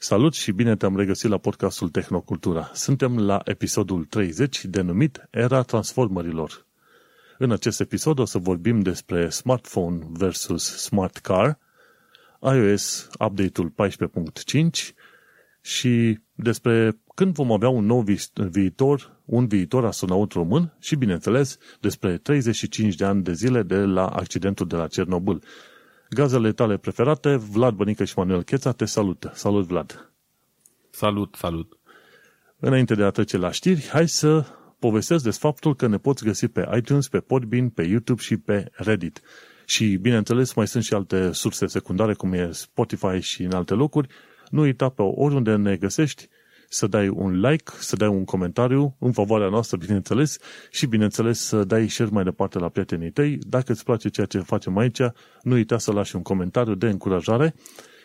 Salut și bine te-am regăsit la podcastul Tehnocultura. Suntem la episodul 30 denumit Era Transformerilor. În acest episod o să vorbim despre smartphone versus smart car, iOS update-ul 14.5 și despre când vom avea un nou viitor, un viitor astronaut român și, bineînțeles, despre 35 de ani de zile de la accidentul de la Cernobâl. Gazele tale preferate, Vlad Bănică și Manuel Cheța te salută. Salut, Vlad! Salut, salut! Înainte de a trece la știri, hai să povestesc despre faptul că ne poți găsi pe iTunes, pe Podbean, pe YouTube și pe Reddit. Și, bineînțeles, mai sunt și alte surse secundare, cum e Spotify și în alte locuri. Nu uita pe oriunde ne găsești să dai un like, să dai un comentariu în favoarea noastră, bineînțeles, și, bineînțeles, să dai share mai departe la prietenii tăi. Dacă îți place ceea ce facem aici, nu uita să lași un comentariu de încurajare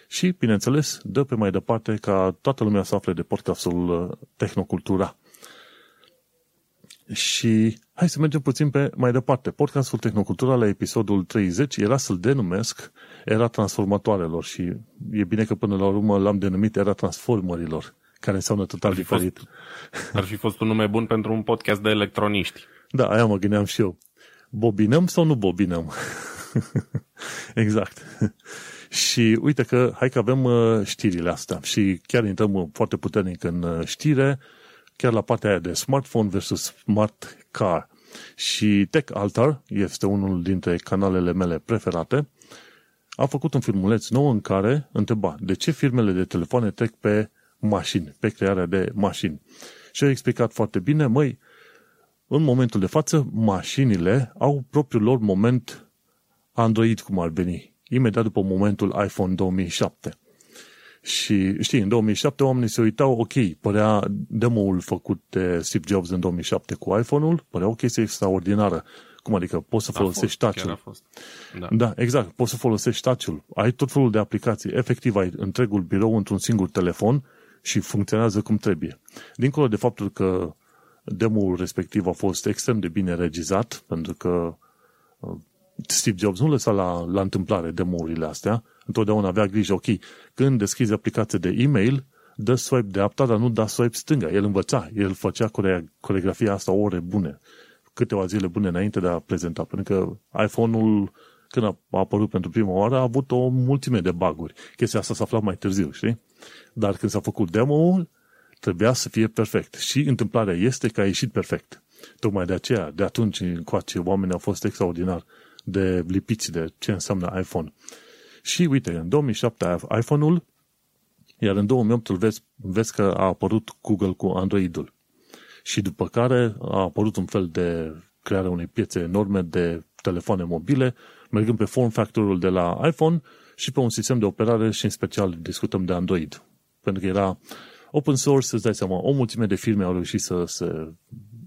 și, bineînțeles, dă pe mai departe ca toată lumea să afle de podcastul uh, Tehnocultura. Și hai să mergem puțin pe mai departe. Podcastul Tehnocultura la episodul 30 era să-l denumesc Era Transformatoarelor și e bine că până la urmă l-am denumit Era Transformărilor care înseamnă total ar diferit. Fost, ar fi fost un nume bun pentru un podcast de electroniști. Da, aia mă gândeam și eu. Bobinăm sau nu bobinăm? exact. și uite că, hai că avem uh, știrile astea și chiar intrăm uh, foarte puternic în uh, știre, chiar la partea aia de smartphone versus smart car. Și Tech Altar este unul dintre canalele mele preferate. A făcut un filmuleț nou în care întreba de ce firmele de telefoane trec pe mașini, pe crearea de mașini. Și a explicat foarte bine, măi, în momentul de față, mașinile au propriul lor moment Android, cum ar veni, imediat după momentul iPhone 2007. Și știi, în 2007 oamenii se uitau, ok, părea demo-ul făcut de Steve Jobs în 2007 cu iPhone-ul, părea o chestie extraordinară. Cum adică poți să a folosești touch-ul. Da. da, exact, poți să folosești touch-ul. Ai tot felul de aplicații. Efectiv, ai întregul birou într-un singur telefon și funcționează cum trebuie. Dincolo de faptul că demo-ul respectiv a fost extrem de bine regizat, pentru că uh, Steve Jobs nu lăsa la, la întâmplare demo-urile astea, întotdeauna avea grijă, ok, când deschizi aplicație de e-mail, dă swipe dreapta, dar nu da swipe stânga. El învăța, el făcea core- coregrafia asta ore bune, câteva zile bune înainte de a prezenta, pentru că iPhone-ul, când a apărut pentru prima oară, a avut o mulțime de baguri. Chestia asta s-a aflat mai târziu, știi? Dar când s-a făcut demo-ul, trebuia să fie perfect. Și întâmplarea este că a ieșit perfect. Tocmai de aceea, de atunci încoace, oamenii au fost extraordinar de lipiți de ce înseamnă iPhone. Și uite, în 2007 iPhone-ul, iar în 2008 îl vezi, vezi că a apărut Google cu Android-ul. Și după care a apărut un fel de crearea unei piețe enorme de telefoane mobile, mergând pe form factorul de la iPhone și pe un sistem de operare și în special discutăm de Android pentru că era open source, îți dai seama, o mulțime de firme au reușit să se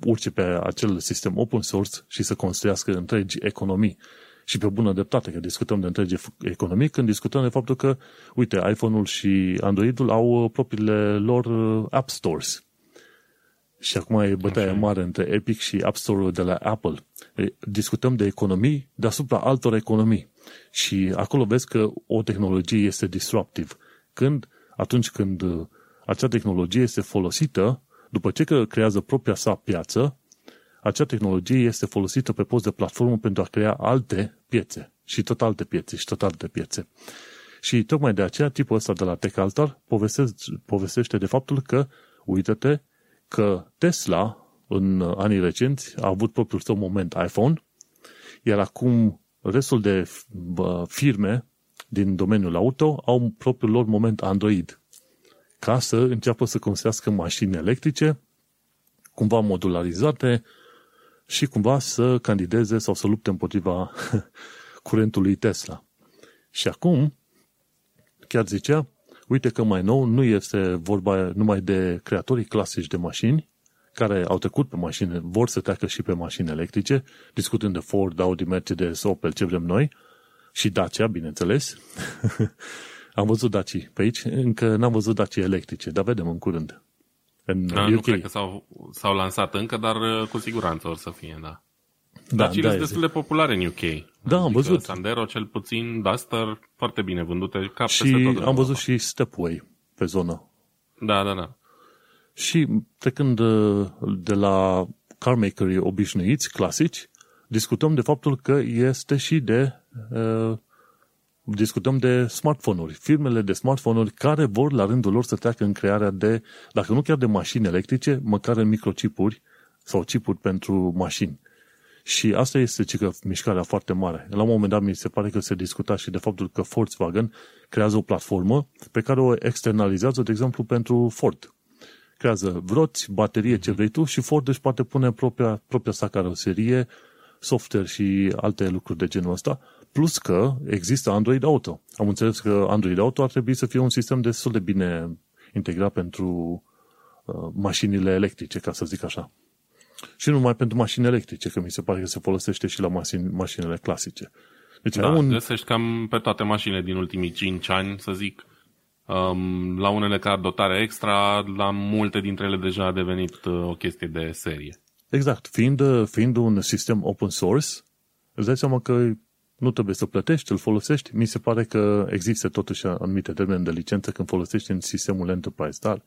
urce pe acel sistem open source și să construiască întregi economii. Și pe bună dreptate, că discutăm de întregi economii, când discutăm de faptul că, uite, iPhone-ul și Android-ul au uh, propriile lor uh, App Stores. Și acum e bătaia Așa. mare între Epic și App Store-ul de la Apple. Discutăm de economii deasupra altor economii. Și acolo vezi că o tehnologie este disruptive. Când atunci când uh, acea tehnologie este folosită, după ce că creează propria sa piață, acea tehnologie este folosită pe post de platformă pentru a crea alte piețe și tot alte piețe și tot alte piețe. Și tocmai de aceea tipul ăsta de la TechAltar povestește de faptul că, uită-te, că Tesla în anii recenți a avut propriul său moment iPhone, iar acum restul de firme din domeniul auto au propriul lor moment Android ca să înceapă să construiască mașini electrice, cumva modularizate și cumva să candideze sau să lupte împotriva curentului Tesla. Și acum, chiar zicea, uite că mai nou nu este vorba numai de creatorii clasici de mașini, care au trecut pe mașini, vor să treacă și pe mașini electrice, discutând de Ford, Audi, Mercedes, Opel, ce vrem noi, și Dacia, bineînțeles. Am văzut Daci pe aici, încă n-am văzut Daci electrice, dar vedem în curând. În da, UK. Nu cred că s-au, s-au lansat încă, dar uh, cu siguranță or să fie, da. Da, Dacile da, sunt destul de populare în UK. Da, am adică văzut. Sandero, cel puțin, Duster, foarte bine vândute. Cap și tot am văzut și Stepway. pe zonă. Da, da, da. Și trecând uh, de la carmakerii obișnuiți, clasici, discutăm de faptul că este și de uh, discutăm de smartphone-uri, firmele de smartphone-uri care vor la rândul lor să treacă în crearea de, dacă nu chiar de mașini electrice, măcar în microchipuri sau chipuri pentru mașini. Și asta este cică, mișcarea foarte mare. La un moment dat mi se pare că se discuta și de faptul că Volkswagen creează o platformă pe care o externalizează, de exemplu, pentru Ford. Creează vroți, baterie, ce vrei tu și Ford își poate pune propria, propria sa caroserie, software și alte lucruri de genul ăsta, plus că există Android Auto. Am înțeles că Android Auto ar trebui să fie un sistem destul de bine integrat pentru uh, mașinile electrice, ca să zic așa. Și nu numai pentru mașini electrice, că mi se pare că se folosește și la mașini, mașinile clasice. Deci da, un... găsești cam pe toate mașinile din ultimii 5 ani, să zic. Um, la unele ca dotare extra, la multe dintre ele deja a devenit uh, o chestie de serie. Exact. Fiind, uh, fiind un sistem open source, îți dai seama că nu trebuie să plătești, îl folosești. Mi se pare că există totuși anumite termeni de licență când folosești în sistemul Enterprise, dar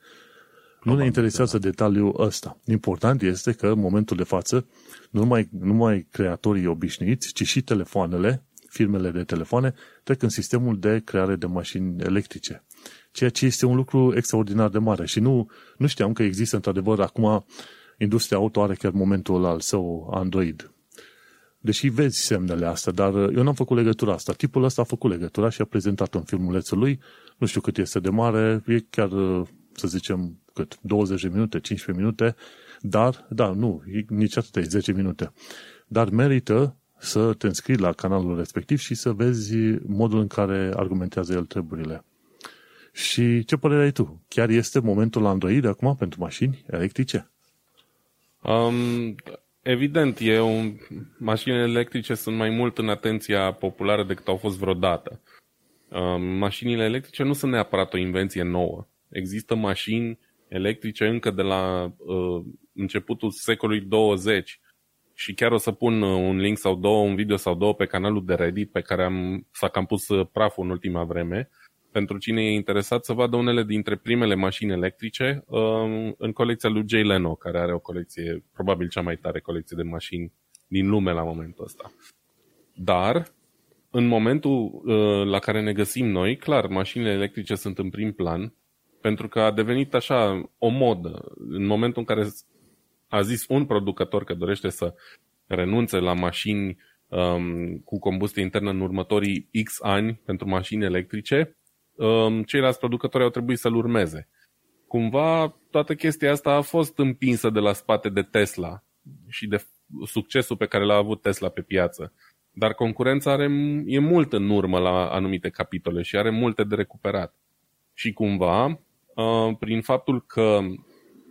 nu ne interesează da. detaliul ăsta. Important este că în momentul de față nu numai, nu numai creatorii obișnuiți, ci și telefoanele, firmele de telefoane, trec în sistemul de creare de mașini electrice. Ceea ce este un lucru extraordinar de mare și nu, nu știam că există într-adevăr acum industria auto are chiar momentul al său Android. Deși vezi semnele astea, dar eu n-am făcut legătura asta. Tipul ăsta a făcut legătura și a prezentat în filmulețul lui. Nu știu cât este de mare, e chiar, să zicem, cât, 20 de minute, 15 minute, dar, da, nu, nici atât, e 10 minute. Dar merită să te înscrii la canalul respectiv și să vezi modul în care argumentează el treburile. Și ce părere ai tu? Chiar este momentul Android acum pentru mașini electrice? Um, evident, e un, mașinile electrice sunt mai mult în atenția populară decât au fost vreodată. Um, mașinile electrice nu sunt neapărat o invenție nouă. Există mașini electrice încă de la uh, începutul secolului 20 și chiar o să pun uh, un link sau două, un video sau două pe canalul de Reddit pe care am, s-a cam pus uh, praful în ultima vreme, pentru cine e interesat să vadă unele dintre primele mașini electrice uh, în colecția lui Jay Leno, care are o colecție, probabil cea mai tare colecție de mașini din lume la momentul ăsta. Dar, în momentul uh, la care ne găsim noi, clar, mașinile electrice sunt în prim plan, pentru că a devenit așa o modă. În momentul în care a zis un producător că dorește să renunțe la mașini um, cu combustie internă în următorii X ani pentru mașini electrice, um, ceilalți producători au trebuit să-l urmeze. Cumva toată chestia asta a fost împinsă de la spate de Tesla și de succesul pe care l-a avut Tesla pe piață. Dar concurența are, e mult în urmă la anumite capitole și are multe de recuperat. Și cumva, uh, prin faptul că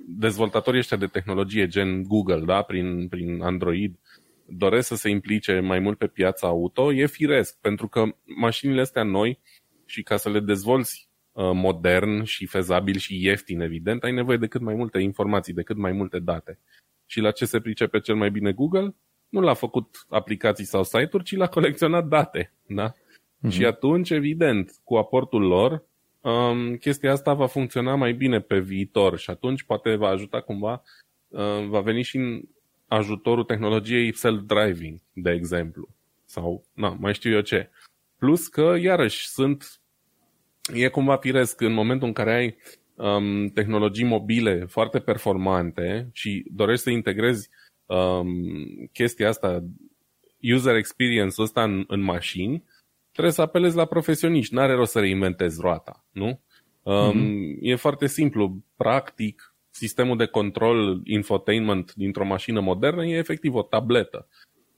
dezvoltatorii ăștia de tehnologie gen Google, da, prin, prin Android, doresc să se implice mai mult pe piața auto, e firesc, pentru că mașinile astea noi și ca să le dezvolți uh, modern și fezabil și ieftin, evident, ai nevoie de cât mai multe informații, de cât mai multe date. Și la ce se pricepe cel mai bine Google? Nu l-a făcut aplicații sau site-uri, ci l-a colecționat date. Da? Uh-huh. Și atunci, evident, cu aportul lor, um, chestia asta va funcționa mai bine pe viitor și atunci poate va ajuta cumva, uh, va veni și în ajutorul tehnologiei self-driving, de exemplu. Sau, na, mai știu eu ce. Plus că, iarăși, sunt, e cumva firesc în momentul în care ai um, tehnologii mobile foarte performante și dorești să integrezi um, chestia asta, user experience-ul ăsta în, în mașini, trebuie să apelezi la profesioniști. N-are rost să reinventezi roata, nu? Um, mm-hmm. E foarte simplu. Practic, sistemul de control, infotainment dintr-o mașină modernă e efectiv o tabletă.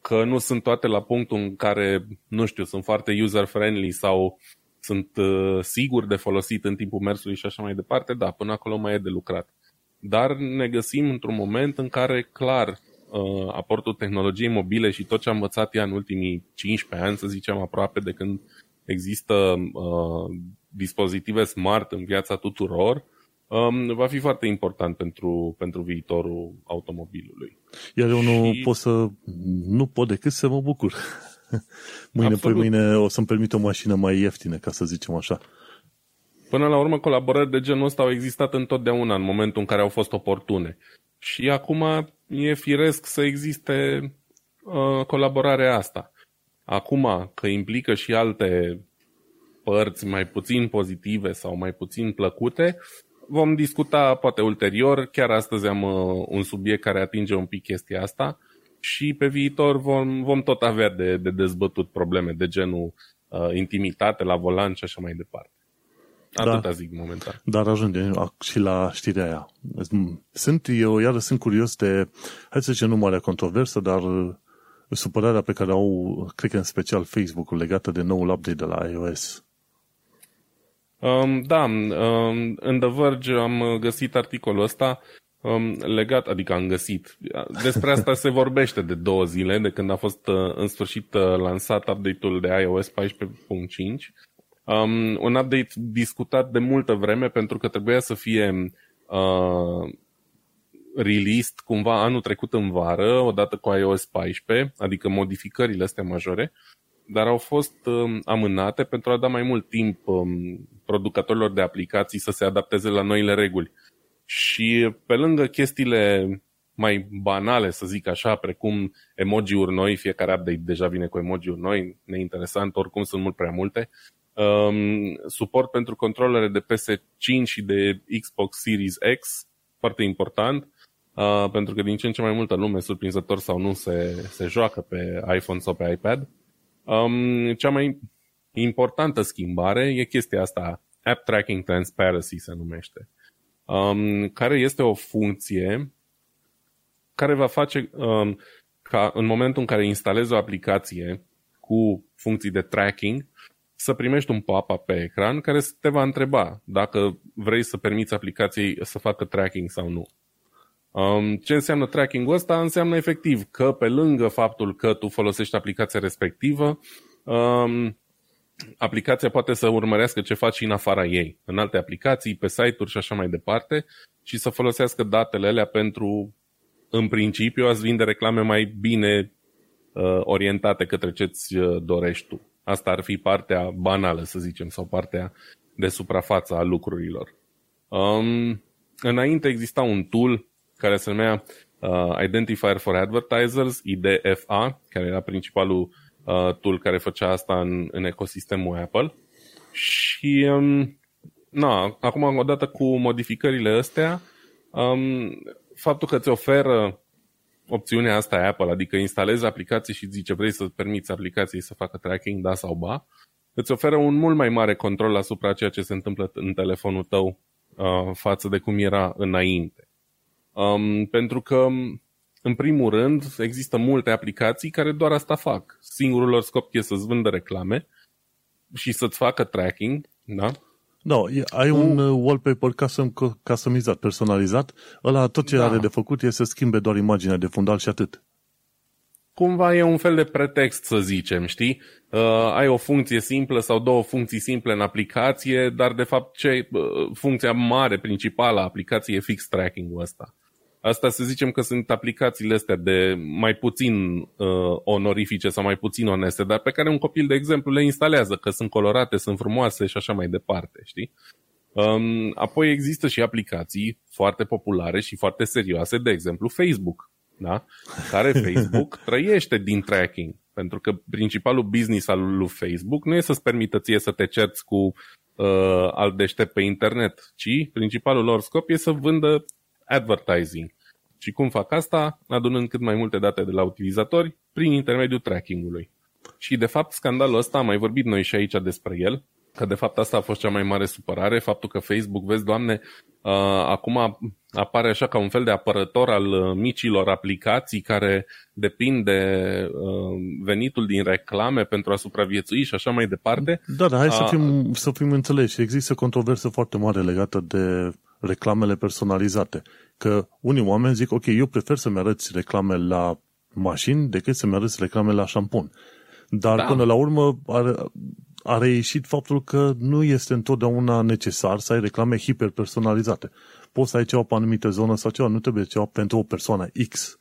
Că nu sunt toate la punctul în care, nu știu, sunt foarte user-friendly sau sunt uh, siguri de folosit în timpul mersului și așa mai departe, da, până acolo mai e de lucrat. Dar ne găsim într-un moment în care, clar, uh, aportul tehnologiei mobile și tot ce am învățat ea în ultimii 15 ani, să zicem aproape de când există uh, dispozitive smart în viața tuturor, um, va fi foarte important pentru, pentru viitorul automobilului. Iar eu nu și... pot să, nu pot decât să mă bucur. Mâine, păi mâine o să-mi permit o mașină mai ieftină, ca să zicem așa. Până la urmă, colaborări de genul ăsta au existat întotdeauna în momentul în care au fost oportune. Și acum e firesc să existe uh, colaborarea asta. Acum, că implică și alte părți mai puțin pozitive sau mai puțin plăcute, vom discuta poate ulterior. Chiar astăzi am uh, un subiect care atinge un pic chestia asta și pe viitor vom, vom tot avea de, de dezbătut probleme de genul uh, intimitate la volan și așa mai departe. Atâta da. zic momentan. Dar ajungem și la știrea aia. Sunt, eu iar sunt curios de, hai să zicem, nu mare controversă, dar uh, supărarea pe care au, cred că în special Facebook-ul legată de noul update de la iOS. Um, da, um, în The Verge am găsit articolul ăsta um, legat, adică am găsit. Despre asta se vorbește de două zile, de când a fost uh, în sfârșit uh, lansat update-ul de iOS 14.5. Um, un update discutat de multă vreme pentru că trebuia să fie uh, released cumva anul trecut în vară, odată cu iOS 14, adică modificările astea majore, dar au fost um, amânate pentru a da mai mult timp um, producătorilor de aplicații să se adapteze la noile reguli. Și pe lângă chestiile mai banale, să zic așa, precum emoji-uri noi, fiecare update deja vine cu emoji-uri noi, neinteresant, oricum sunt mult prea multe, um, suport pentru controlere de PS5 și de Xbox Series X, foarte important, uh, pentru că din ce în ce mai multă lume, surprinzător sau nu, se, se joacă pe iPhone sau pe iPad. Um, cea mai importantă schimbare e chestia asta, App Tracking Transparency se numește, um, care este o funcție care va face um, ca în momentul în care instalezi o aplicație cu funcții de tracking, să primești un pop-up pe ecran care te va întreba dacă vrei să permiți aplicației să facă tracking sau nu. Um, ce înseamnă tracking-ul ăsta? Înseamnă efectiv că pe lângă faptul că tu folosești aplicația respectivă, um, aplicația poate să urmărească ce faci și în afara ei, în alte aplicații, pe site-uri și așa mai departe, și să folosească datele alea pentru, în principiu, a-ți vinde reclame mai bine uh, orientate către ce-ți uh, dorești tu. Asta ar fi partea banală, să zicem, sau partea de suprafață a lucrurilor. Um, înainte exista un tool care se numea uh, Identifier for Advertisers, IDFA, care era principalul uh, tool care făcea asta în, în ecosistemul Apple. Și, um, na, acum, odată cu modificările astea, um, faptul că îți oferă opțiunea asta Apple, adică instalezi aplicații și zice vrei să permiți aplicației să facă tracking, da sau ba, îți oferă un mult mai mare control asupra ceea ce se întâmplă în telefonul tău uh, față de cum era înainte. Um, pentru că, în primul rând, există multe aplicații care doar asta fac. Singurul lor scop e să-ți vândă reclame și să-ți facă tracking, da? Da, ai un uh, wallpaper custom, customizat, personalizat, ăla tot ce da. are de făcut e să schimbe doar imaginea de fundal și atât. Cumva e un fel de pretext, să zicem, știi? Uh, ai o funcție simplă sau două funcții simple în aplicație, dar de fapt ce uh, funcția mare, principală a aplicației e fix tracking-ul ăsta. Asta să zicem că sunt aplicațiile astea de mai puțin uh, onorifice sau mai puțin oneste, dar pe care un copil, de exemplu, le instalează, că sunt colorate, sunt frumoase și așa mai departe, știi? Um, apoi există și aplicații foarte populare și foarte serioase, de exemplu Facebook, da? care Facebook trăiește din tracking. Pentru că principalul business al lui Facebook nu e să-ți permită ție să te cerți cu uh, alt deștept pe internet, ci principalul lor scop e să vândă advertising. Și cum fac asta? Adunând cât mai multe date de la utilizatori prin intermediul trackingului. Și de fapt scandalul ăsta, am mai vorbit noi și aici despre el, că de fapt asta a fost cea mai mare supărare, faptul că Facebook, vezi, doamne, uh, acum apare așa ca un fel de apărător al uh, micilor aplicații care depind de uh, venitul din reclame pentru a supraviețui și așa mai departe. Da, dar hai uh, să fim, să fim înțeleși. Există controversă foarte mare legată de reclamele personalizate. Că unii oameni zic, ok, eu prefer să-mi arăți reclame la mașini decât să-mi arăți reclame la șampon. Dar da. până la urmă a, a reieșit faptul că nu este întotdeauna necesar să ai reclame hiperpersonalizate. Poți să ai ceva pe anumite zonă sau ceva, nu trebuie ceva pentru o persoană X.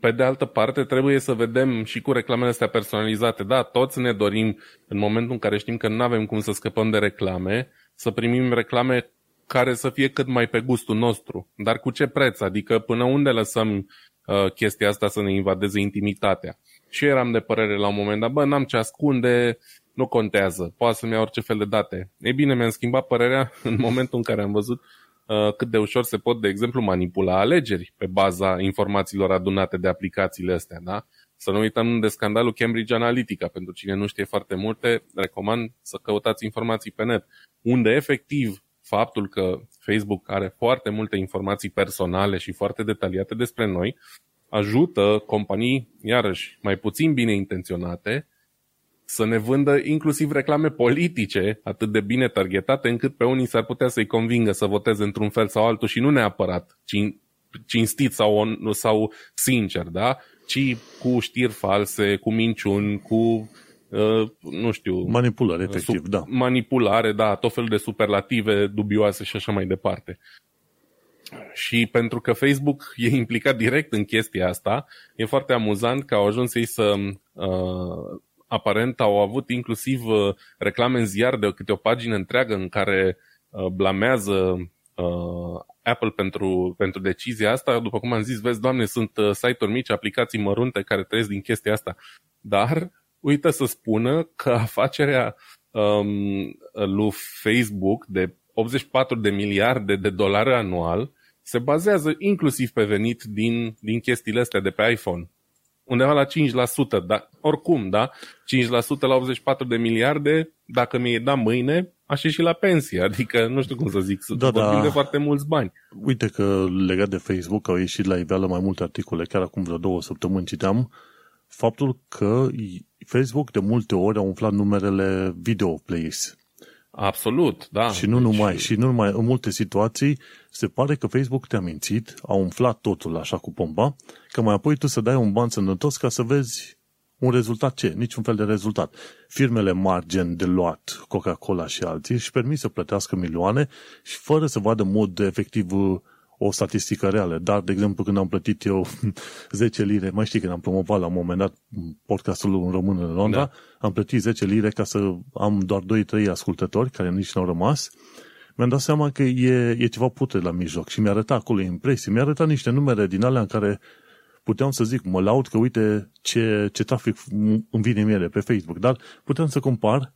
pe de altă parte, trebuie să vedem și cu reclamele astea personalizate. Da, toți ne dorim, în momentul în care știm că nu avem cum să scăpăm de reclame, să primim reclame care să fie cât mai pe gustul nostru. Dar cu ce preț? Adică până unde lăsăm uh, chestia asta să ne invadeze intimitatea? Și eram de părere la un moment dat, bă, n-am ce ascunde, nu contează, poate să-mi ia orice fel de date. Ei bine, mi-am schimbat părerea în momentul în care am văzut uh, cât de ușor se pot, de exemplu, manipula alegeri pe baza informațiilor adunate de aplicațiile astea, da? Să nu uităm de scandalul Cambridge Analytica. Pentru cine nu știe foarte multe, recomand să căutați informații pe net, unde efectiv faptul că Facebook are foarte multe informații personale și foarte detaliate despre noi, ajută companii, iarăși, mai puțin bine intenționate, să ne vândă inclusiv reclame politice atât de bine targetate încât pe unii s-ar putea să-i convingă să voteze într-un fel sau altul și nu neapărat cinstit sau, sau sincer, da? Ci cu știri false, cu minciuni, cu Uh, nu știu... Manipulare, efectiv, sub, da. Manipulare, da, tot felul de superlative dubioase și așa mai departe. Și pentru că Facebook e implicat direct în chestia asta, e foarte amuzant că au ajuns ei să uh, aparent au avut inclusiv uh, reclame în ziar de câte o pagină întreagă în care uh, blamează uh, Apple pentru, pentru decizia asta. După cum am zis, vezi, doamne, sunt uh, site-uri mici, aplicații mărunte care trăiesc din chestia asta. Dar uită să spună că afacerea um, lui Facebook de 84 de miliarde de dolari anual se bazează inclusiv pe venit din, din chestiile astea de pe iPhone. Undeva la 5%, dar oricum, da? 5% la 84 de miliarde, dacă mi-e da mâine, aș ieși la pensie. Adică, nu știu cum să zic, da, vorbim da. de foarte mulți bani. Uite că legat de Facebook au ieșit la iveală mai multe articole, chiar acum vreo două săptămâni citeam, faptul că Facebook de multe ori a umflat numerele video plays. Absolut, da. Și nu deci... numai, și nu numai, în multe situații se pare că Facebook te-a mințit, a umflat totul așa cu pompa, că mai apoi tu să dai un ban sănătos ca să vezi un rezultat ce? Niciun fel de rezultat. Firmele mari, gen Deloitte, Coca-Cola și alții, își permit să plătească milioane și fără să vadă mod efectiv o statistică reală. Dar, de exemplu, când am plătit eu 10 lire, mai știi când am promovat la un moment dat podcastul în român în Londra, da. am plătit 10 lire ca să am doar 2-3 ascultători care nici nu au rămas, mi-am dat seama că e, e ceva putre la mijloc și mi-a arătat acolo impresii, mi-a arătat niște numere din alea în care puteam să zic, mă laud că uite ce, ce trafic îmi vine mie de pe Facebook, dar puteam să compar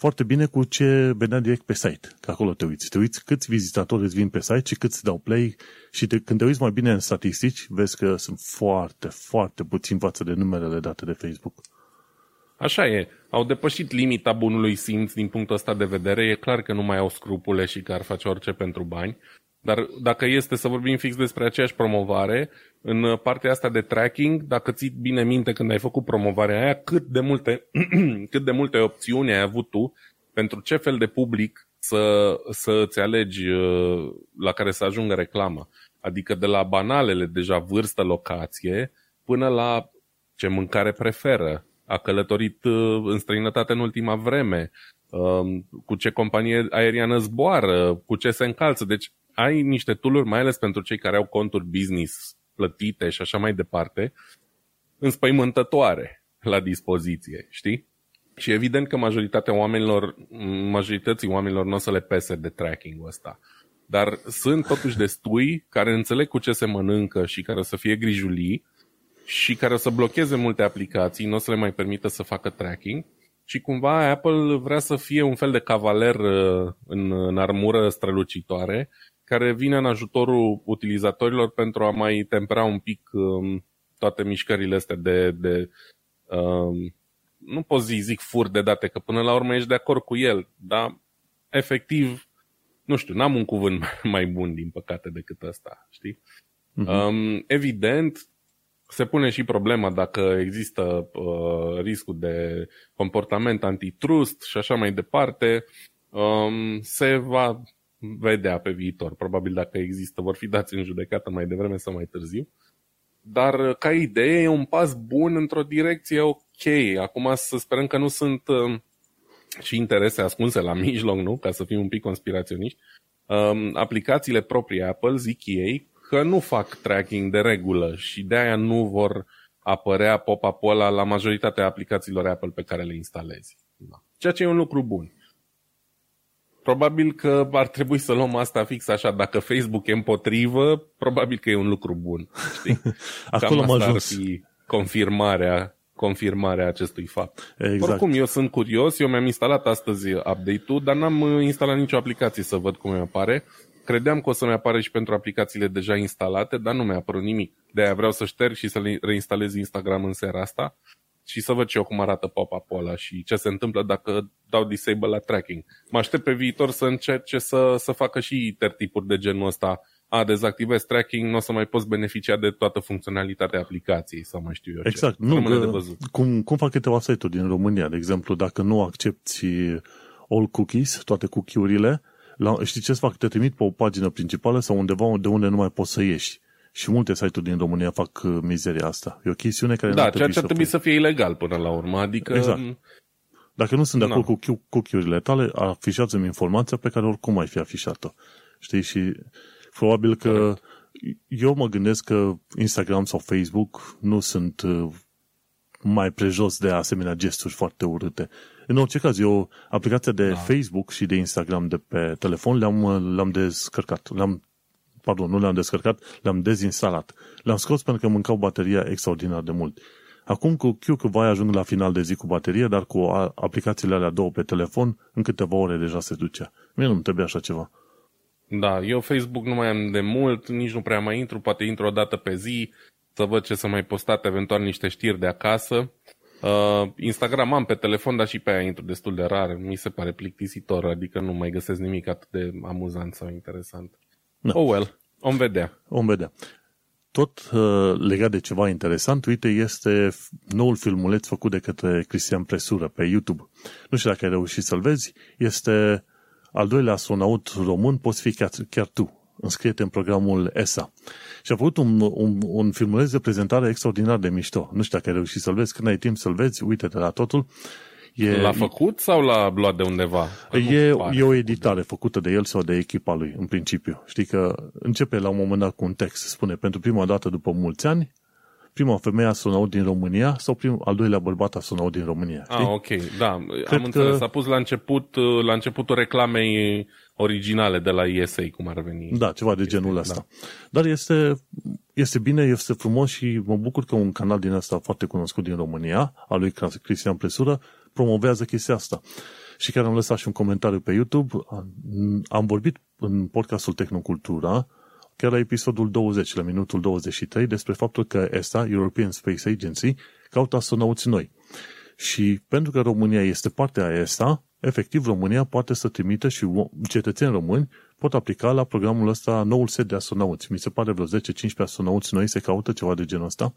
foarte bine cu ce venea direct pe site, că acolo te uiți. Te uiți câți vizitatori îți vin pe site și câți dau play și te, când te uiți mai bine în statistici, vezi că sunt foarte, foarte puțin față de numerele date de Facebook. Așa e. Au depășit limita bunului simț din punctul ăsta de vedere. E clar că nu mai au scrupule și că ar face orice pentru bani. Dar dacă este să vorbim fix despre aceeași promovare, în partea asta de tracking, dacă ții bine minte când ai făcut promovarea aia, cât de multe, cât de multe opțiuni ai avut tu pentru ce fel de public să, să îți alegi uh, la care să ajungă reclamă. Adică de la banalele deja vârstă, locație, până la ce mâncare preferă, a călătorit uh, în străinătate în ultima vreme, um, cu ce companie aeriană zboară, cu ce se încalță. Deci ai niște tooluri, mai ales pentru cei care au conturi business plătite și așa mai departe, înspăimântătoare la dispoziție, știi? Și evident că majoritatea oamenilor, majorității oamenilor nu o să le pese de tracking-ul ăsta. Dar sunt totuși destui care înțeleg cu ce se mănâncă și care o să fie grijulii și care o să blocheze multe aplicații, nu o să le mai permită să facă tracking și cumva Apple vrea să fie un fel de cavaler uh, în, în armură strălucitoare care vine în ajutorul utilizatorilor pentru a mai tempera un pic um, toate mișcările astea de, de um, nu pot zi, zic fur de date, că până la urmă ești de acord cu el, dar efectiv, nu știu, n-am un cuvânt mai bun, din păcate, decât ăsta, știi? Uh-huh. Um, evident, se pune și problema dacă există uh, riscul de comportament antitrust și așa mai departe. Um, se va vedea pe viitor. Probabil dacă există, vor fi dați în judecată mai devreme sau mai târziu. Dar ca idee e un pas bun într-o direcție ok. Acum să sperăm că nu sunt uh, și interese ascunse la mijloc, nu? Ca să fim un pic conspiraționiști. Um, aplicațiile proprii Apple, zic ei, că nu fac tracking de regulă și de aia nu vor apărea pop-up ăla la majoritatea aplicațiilor Apple pe care le instalezi. Da. Ceea ce e un lucru bun. Probabil că ar trebui să luăm asta fix așa. Dacă Facebook e împotrivă, probabil că e un lucru bun. Știi? Acolo Cam am asta ar ajuns. fi confirmarea, confirmarea acestui fapt. Exact. Oricum, eu sunt curios, eu mi-am instalat astăzi update-ul, dar n-am uh, instalat nicio aplicație să văd cum mi apare. Credeam că o să-mi apară și pentru aplicațiile deja instalate, dar nu mi-a apărut nimic. De-aia vreau să șterg și să reinstalez Instagram în seara asta și să văd și eu cum arată pop-up-ul ăla și ce se întâmplă dacă dau disable la tracking. Mă aștept pe viitor să încerce să, să facă și tertipuri de genul ăsta. A, dezactivez tracking, nu o să mai poți beneficia de toată funcționalitatea aplicației sau mai știu eu Exact. ce. Nu, Rămâne de că- văzut. cum, cum fac câteva site-uri din România, de exemplu, dacă nu accepti all cookies, toate cookie-urile, la, știi ce să fac? Te trimit pe o pagină principală sau undeva de unde nu mai poți să ieși. Și multe site-uri din România fac uh, mizeria asta. E o chestiune care nu Da, ar ceea trebui ce ar să trebui fie. să fie ilegal până la urmă. Adică Exact. Dacă nu sunt de Na. acord cu cu cookie-urile tale, afișează-mi informația pe care oricum ai fi afișat-o. Știi? Și probabil că eu mă gândesc că Instagram sau Facebook nu sunt uh, mai prejos de asemenea gesturi foarte urâte. În orice caz, eu aplicația de da. Facebook și de Instagram de pe telefon le-am, uh, le-am descărcat. Le-am, pardon, nu le-am descărcat, le-am dezinstalat. Le-am scos pentru că mâncau bateria extraordinar de mult. Acum cu Q că vai ajung la final de zi cu baterie, dar cu a- aplicațiile alea două pe telefon, în câteva ore deja se ducea. Mie nu-mi trebuie așa ceva. Da, eu Facebook nu mai am de mult, nici nu prea mai intru, poate intru o dată pe zi, să văd ce să mai postat, eventual niște știri de acasă. Uh, Instagram am pe telefon, dar și pe aia intru destul de rar, mi se pare plictisitor, adică nu mai găsesc nimic atât de amuzant sau interesant. Da. Oh well, om vedea. Vom vedea. Tot uh, legat de ceva interesant, uite, este f- noul filmuleț făcut de către Cristian Presură pe YouTube. Nu știu dacă ai reușit să-l vezi. Este al doilea astronaut român, poți fi chiar, chiar tu. Înscrie-te în programul ESA. Și a făcut un, un, un filmuleț de prezentare extraordinar de mișto. Nu știu dacă ai reușit să-l vezi. Când ai timp să-l vezi, uite-te la totul. E, L-a făcut sau l-a luat de undeva? Că nu E, pare. e o editare făcută de el sau de echipa lui, în principiu. Știi că începe la un moment dat cu un text, spune, pentru prima dată după mulți ani, prima femeie astronaut din România sau prim, al doilea bărbat astronaut din România. Știi? Ah, ok, da, Cred am înțeles. că- A pus la început, uh, la începutul reclamei originale de la ESA, cum ar veni. Da, ceva de genul da. ăsta. Dar este, este bine, este frumos și mă bucur că un canal din ăsta foarte cunoscut din România, al lui Cristian Presură, promovează chestia asta. Și chiar am lăsat și un comentariu pe YouTube. Am- Am vorbit în podcastul Tehnocultura, chiar la episodul 20, la minutul 23, despre faptul că ESA, European Space Agency, caută astronauți noi. Și pentru că România este parte a ESA, efectiv România poate să trimită și o- cetățeni români pot aplica la programul ăsta noul set de astronauți. Mi se pare vreo 10-15 astronauți noi se caută ceva de genul ăsta.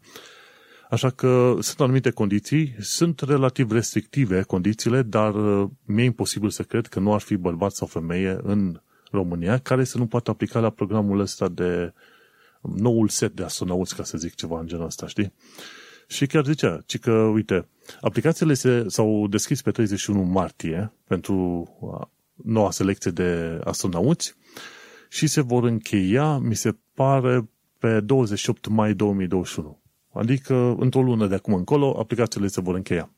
Așa că sunt anumite condiții, sunt relativ restrictive condițiile, dar uh, mi-e imposibil să cred că nu ar fi bărbat sau femeie în România care să nu poată aplica la programul ăsta de noul set de astronauți, ca să zic ceva în genul ăsta, știi? Și chiar zicea, ci că, uite, aplicațiile se, s-au deschis pe 31 martie pentru uh, noua selecție de astronauți și se vor încheia, mi se pare, pe 28 mai 2021. Adică, într-o lună de acum încolo, aplicațiile se vor încheia.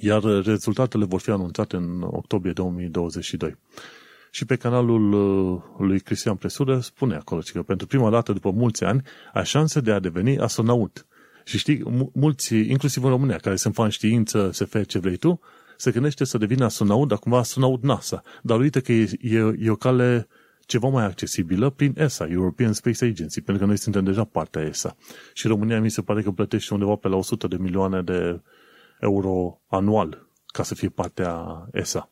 Iar rezultatele vor fi anunțate în octombrie 2022. Și pe canalul uh, lui Cristian Presură spune acolo că pentru prima dată după mulți ani ai șanse de a deveni astronaut. Și știi, mu- mulți, inclusiv în România, care sunt fan știință, SF, ce vrei tu, se gândește să devină astronaut, dar cumva astronaut NASA. Dar uite că e, e, e o cale ceva mai accesibilă prin ESA, European Space Agency, pentru că noi suntem deja partea ESA. Și România mi se pare că plătește undeva pe la 100 de milioane de euro anual ca să fie partea ESA.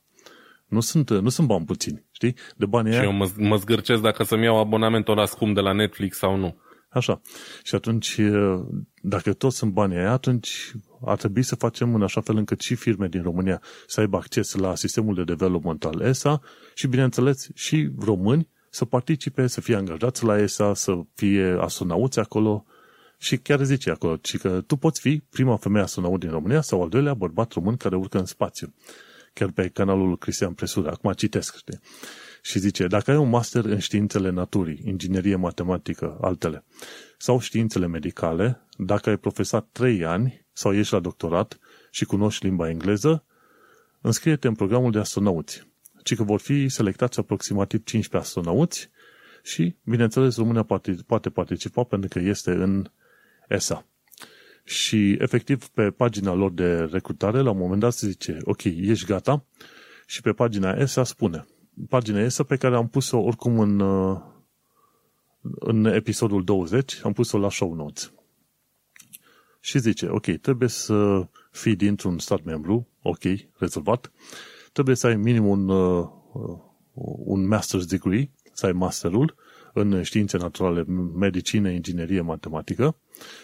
Nu sunt, nu sunt bani puțini, știi? De bani Și aia, eu mă, mă zgârcesc dacă să-mi iau abonamentul la scump de la Netflix sau nu. Așa. Și atunci, dacă toți sunt banii aia, atunci ar trebui să facem în așa fel încât și firme din România să aibă acces la sistemul de development al ESA și, bineînțeles, și români să participe, să fie angajați la ESA, să fie astronauți acolo și chiar zice acolo, ci că tu poți fi prima femeie astronaut din România sau al doilea bărbat român care urcă în spațiu. chiar pe canalul Cristian Presură, acum citesc, știi? Și zice, dacă ai un master în științele naturii, inginerie matematică, altele, sau științele medicale, dacă ai profesat 3 ani sau ești la doctorat și cunoști limba engleză, înscrie-te în programul de astronauți, ci că vor fi selectați aproximativ 15 astronauți și, bineînțeles, România poate, poate participa pentru că este în ESA. Și, efectiv, pe pagina lor de recrutare, la un moment dat se zice, ok, ești gata? Și pe pagina ESA spune, pagina ESA pe care am pus-o oricum în, în episodul 20, am pus-o la show notes. Și zice, ok, trebuie să fii dintr-un stat membru, ok, rezolvat, trebuie să ai minim un, uh, un master's degree, să ai masterul în științe naturale, medicină, inginerie, matematică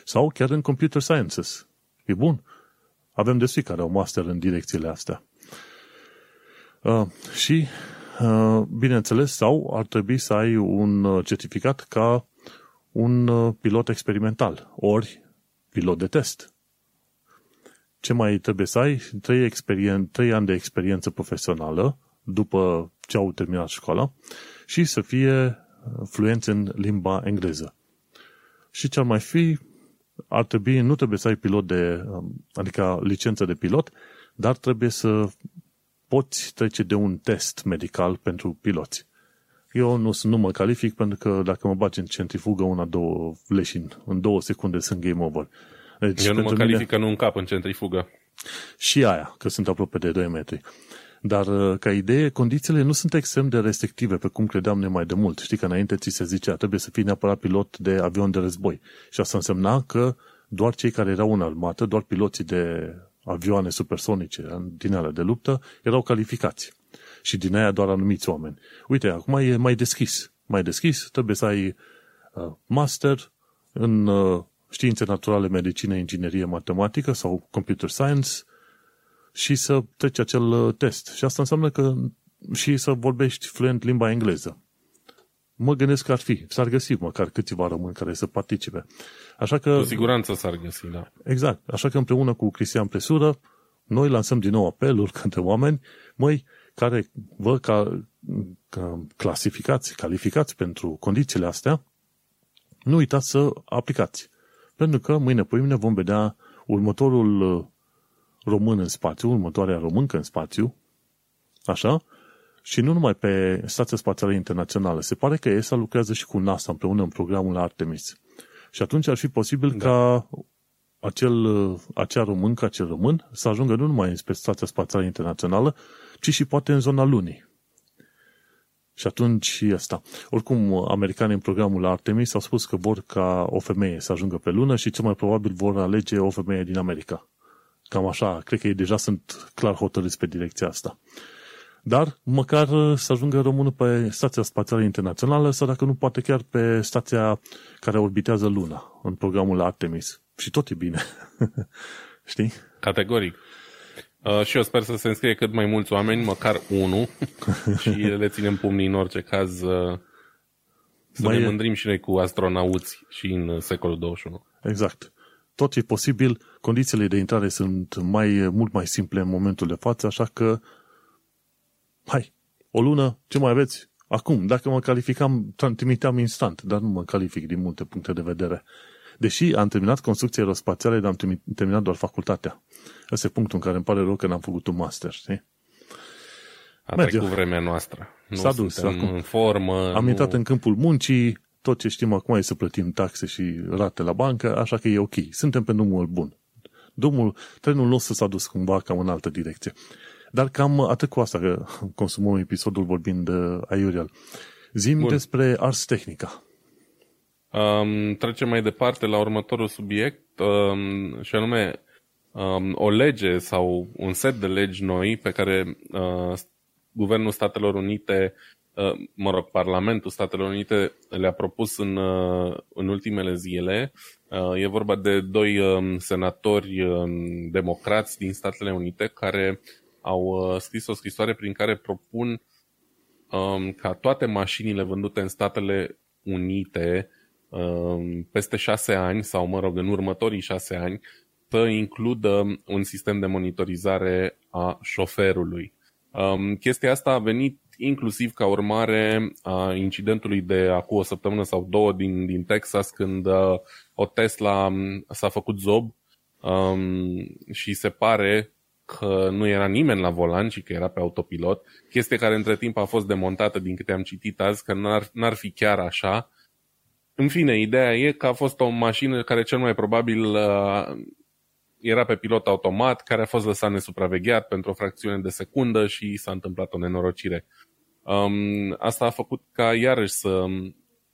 sau chiar în computer sciences. E bun. Avem destui care au master în direcțiile astea. Uh, și, uh, bineînțeles, sau ar trebui să ai un uh, certificat ca un uh, pilot experimental, ori pilot de test. Ce mai trebuie să ai? Trei, experien- trei ani de experiență profesională după ce au terminat școala și să fie fluenți în limba engleză. Și ce ar mai fi, ar trebui, nu trebuie să ai pilot de, um, adică licență de pilot, dar trebuie să poți trece de un test medical pentru piloți. Eu nu, nu mă calific pentru că dacă mă bagi în centrifugă una, două leșini, în două secunde sunt game over. Deci, Eu nu mă calific mine... că nu încap în centrifugă. Și aia, că sunt aproape de 2 metri. Dar, uh, ca idee, condițiile nu sunt extrem de restrictive, pe cum credeam noi mai de mult. Știi că înainte ți se zicea, trebuie să fii neapărat pilot de avion de război. Și asta însemna că doar cei care erau în armată, doar piloții de avioane supersonice din alea de luptă, erau calificați. Și din aia doar anumiți oameni. Uite, acum e mai deschis. Mai deschis, trebuie să ai uh, master în uh, științe naturale, medicină, inginerie, matematică sau computer science, și să treci acel uh, test. Și asta înseamnă că și să vorbești fluent limba engleză. Mă gândesc că ar fi, s-ar găsi măcar câțiva români care să participe. Așa că, cu siguranță s-ar găsi, da. Exact. Așa că împreună cu Cristian Presură, noi lansăm din nou apeluri către oameni, măi, care vă ca, ca clasificați, calificați pentru condițiile astea, nu uitați să aplicați. Pentru că mâine, mâine vom vedea următorul uh, român în spațiu, următoarea româncă în spațiu, așa, și nu numai pe Stația Spațială Internațională. Se pare că ESA lucrează și cu NASA împreună în programul Artemis. Și atunci ar fi posibil da. ca acel, acea româncă, acel român, să ajungă nu numai pe Stația Spațială Internațională, ci și poate în zona lunii. Și atunci asta. Oricum, americanii în programul Artemis au spus că vor ca o femeie să ajungă pe lună și cel mai probabil vor alege o femeie din America. Cam așa, cred că ei deja sunt clar hotărâți pe direcția asta. Dar măcar să ajungă românul pe Stația Spațială Internațională sau dacă nu poate chiar pe stația care orbitează Luna în programul Artemis. Și tot e bine. Știi? Categoric. Uh, și eu sper să se înscrie cât mai mulți oameni, măcar unul, și le ținem pumnii în orice caz uh, să mai ne mândrim și noi cu astronauți și în secolul 21. Exact tot e posibil, condițiile de intrare sunt mai, mult mai simple în momentul de față, așa că hai, o lună, ce mai aveți? Acum, dacă mă calificam, trimiteam instant, dar nu mă calific din multe puncte de vedere. Deși am terminat construcția aerospațiale, dar am terminat doar facultatea. Ăsta e punctul în care îmi pare rău că n-am făcut un master, știi? A Merge. trecut vremea noastră. Nu S-a dus acum. în formă. Am nu... intrat în câmpul muncii, tot ce știm acum e să plătim taxe și rate la bancă, așa că e ok. Suntem pe drumul bun. Drumul, trenul nostru s-a dus cumva cam în altă direcție. Dar cam atât cu asta, că consumăm episodul vorbind de aiurial. Zim Bun. despre Ars Technica. Um, trecem mai departe la următorul subiect, um, și anume um, o lege sau un set de legi noi pe care uh, Guvernul Statelor Unite Uh, mă rog, Parlamentul Statelor Unite le-a propus în, uh, în ultimele zile. Uh, e vorba de doi um, senatori um, democrați din Statele Unite care au scris o scrisoare prin care propun um, ca toate mașinile vândute în Statele Unite peste șase ani sau, mă rog, în următorii șase ani să includă un sistem de monitorizare a șoferului. Um, chestia asta a venit inclusiv ca urmare a incidentului de acum o săptămână sau două din, din Texas, când uh, o Tesla um, s-a făcut zob um, și se pare că nu era nimeni la volan, ci că era pe autopilot, chestie care între timp a fost demontată din câte am citit azi, că n-ar, n-ar fi chiar așa. În fine, ideea e că a fost o mașină care cel mai probabil uh, era pe pilot automat, care a fost lăsat nesupravegheat pentru o fracțiune de secundă și s-a întâmplat o nenorocire. Um, asta a făcut ca iarăși să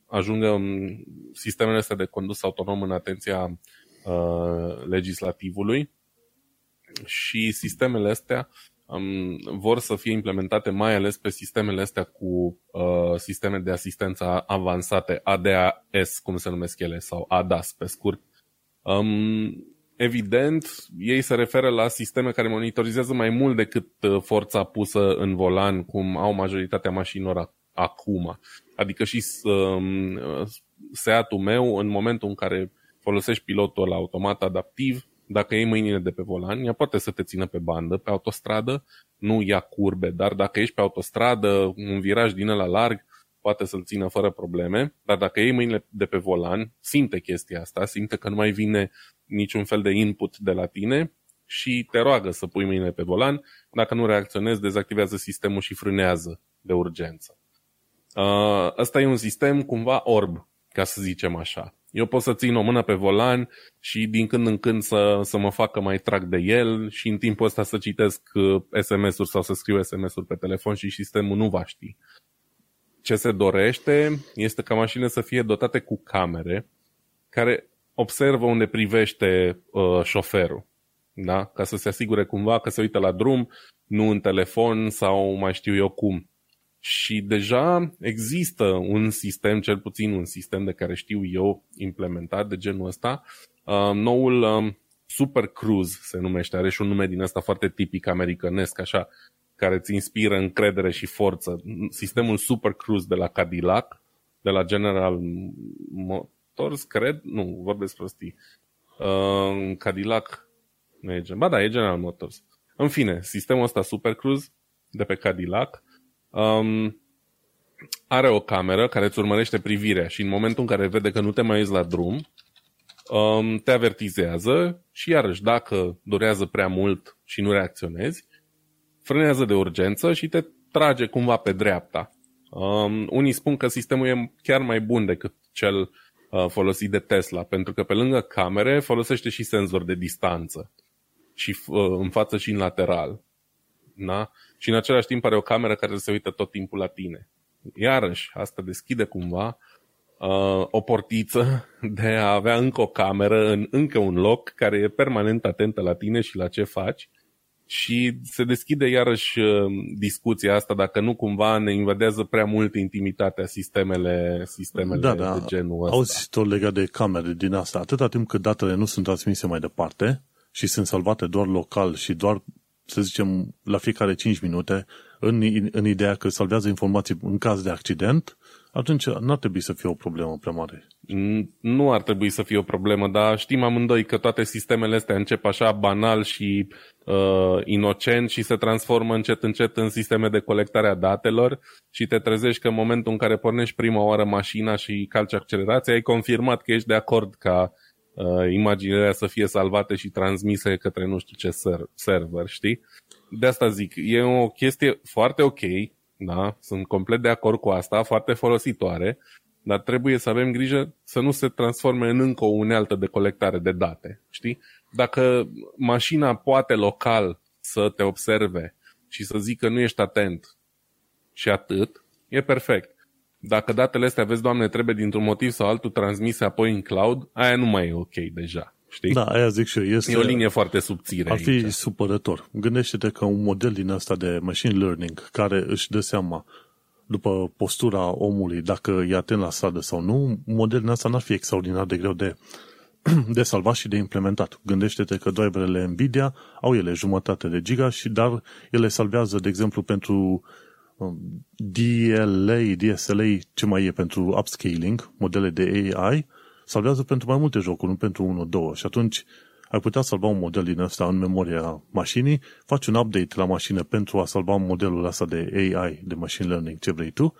ajungă um, sistemele astea de condus autonom în atenția uh, legislativului și sistemele astea um, vor să fie implementate mai ales pe sistemele astea cu uh, sisteme de asistență avansate, ADAS, cum se numesc ele, sau ADAS pe scurt. Um, evident, ei se referă la sisteme care monitorizează mai mult decât uh, forța pusă în volan, cum au majoritatea mașinilor acum. Adică și um, Seatul meu, în momentul în care folosești pilotul automat adaptiv, dacă iei mâinile de pe volan, ea poate să te țină pe bandă, pe autostradă, nu ia curbe, dar dacă ești pe autostradă, un viraj din la larg, poate să-l țină fără probleme, dar dacă iei mâinile de pe volan, simte chestia asta, simte că nu mai vine niciun fel de input de la tine și te roagă să pui mâinile pe volan. Dacă nu reacționezi, dezactivează sistemul și frânează de urgență. Uh, ăsta e un sistem cumva orb, ca să zicem așa. Eu pot să țin o mână pe volan și din când în când să, să mă facă mai trag de el și în timpul ăsta să citesc uh, SMS-uri sau să scriu SMS-uri pe telefon și sistemul nu va ști. Ce se dorește este ca mașinile să fie dotate cu camere care observă unde privește uh, șoferul. Da? Ca să se asigure cumva că se uită la drum, nu în telefon sau mai știu eu cum. Și deja există un sistem, cel puțin un sistem de care știu eu implementat de genul ăsta. Uh, noul uh, Super Cruise se numește, are și un nume din ăsta foarte tipic americanesc, așa, care îți inspiră încredere și forță. Sistemul Super Cruise de la Cadillac, de la General Motors, cred, nu, vorbesc prostii. Uh, Cadillac, nu e Ba da, e General Motors. În fine, sistemul ăsta Super Cruise de pe Cadillac um, are o cameră care îți urmărește privirea și în momentul în care vede că nu te mai uiți la drum, um, te avertizează și iarăși dacă durează prea mult și nu reacționezi, frânează de urgență și te trage cumva pe dreapta. Um, unii spun că sistemul e chiar mai bun decât cel uh, folosit de Tesla, pentru că pe lângă camere folosește și senzor de distanță și uh, în față și în lateral. Da? Și în același timp are o cameră care se uită tot timpul la tine. Iarăși, asta deschide cumva uh, o portiță de a avea încă o cameră în încă un loc care e permanent atentă la tine și la ce faci și se deschide iarăși uh, discuția asta dacă nu cumva ne invadează prea mult intimitatea sistemele, sistemele da, da. de genul ăsta. Auzi tot legat de camere din asta. Atâta timp cât datele nu sunt transmise mai departe și sunt salvate doar local și doar să zicem, la fiecare 5 minute, în, în ideea că salvează informații în caz de accident, atunci nu ar trebui să fie o problemă prea mare. Nu ar trebui să fie o problemă, dar știm amândoi că toate sistemele astea încep așa banal și uh, inocent și se transformă încet încet în sisteme de colectare a datelor și te trezești că în momentul în care pornești prima oară mașina și calci accelerația, ai confirmat că ești de acord ca uh, imaginele să fie salvate și transmise către nu știu ce ser- server, știi? De asta zic, e o chestie foarte ok, da? Sunt complet de acord cu asta, foarte folositoare, dar trebuie să avem grijă să nu se transforme în încă o unealtă de colectare de date, știi? Dacă mașina poate local să te observe și să zică nu ești atent și atât, e perfect. Dacă datele astea, vezi, Doamne, trebuie dintr-un motiv sau altul transmise apoi în cloud, aia nu mai e ok deja. Știi? Da, aia zic și eu. Este, e o linie foarte subțire Ar fi aici. supărător. Gândește-te că un model din asta de machine learning care își dă seama după postura omului, dacă e atent la stradă sau nu, modelul din asta n-ar fi extraordinar de greu de, de salvat și de implementat. Gândește-te că driverele Nvidia au ele jumătate de giga și dar ele salvează, de exemplu, pentru DLA, DSLA, ce mai e pentru upscaling, modele de AI, salvează pentru mai multe jocuri, nu pentru unul, două. Și atunci ai putea salva un model din ăsta în memoria mașinii, faci un update la mașină pentru a salva modelul ăsta de AI, de machine learning, ce vrei tu,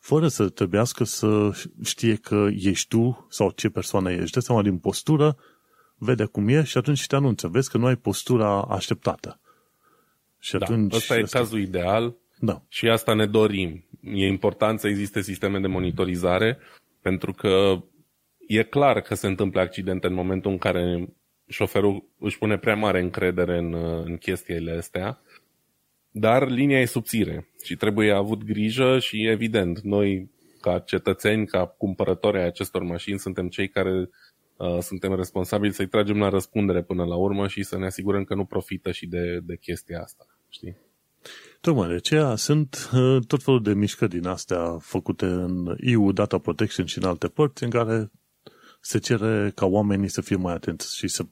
fără să trebuiască să știe că ești tu sau ce persoană ești. De seama din postură, vede cum e și atunci te anunță. Vezi că nu ai postura așteptată. Și atunci... Da, ăsta e asta... cazul ideal da. și asta ne dorim. E important să existe sisteme de monitorizare pentru că e clar că se întâmplă accidente în momentul în care șoferul își pune prea mare încredere în, în chestiile astea, dar linia e subțire și trebuie avut grijă și evident, noi ca cetățeni, ca cumpărători ai acestor mașini, suntem cei care uh, suntem responsabili să-i tragem la răspundere până la urmă și să ne asigurăm că nu profită și de, de chestia asta, știi? Tocmai de aceea sunt uh, tot felul de mișcări din astea făcute în EU Data Protection și în alte părți în care se cere ca oamenii să fie mai atenți și să,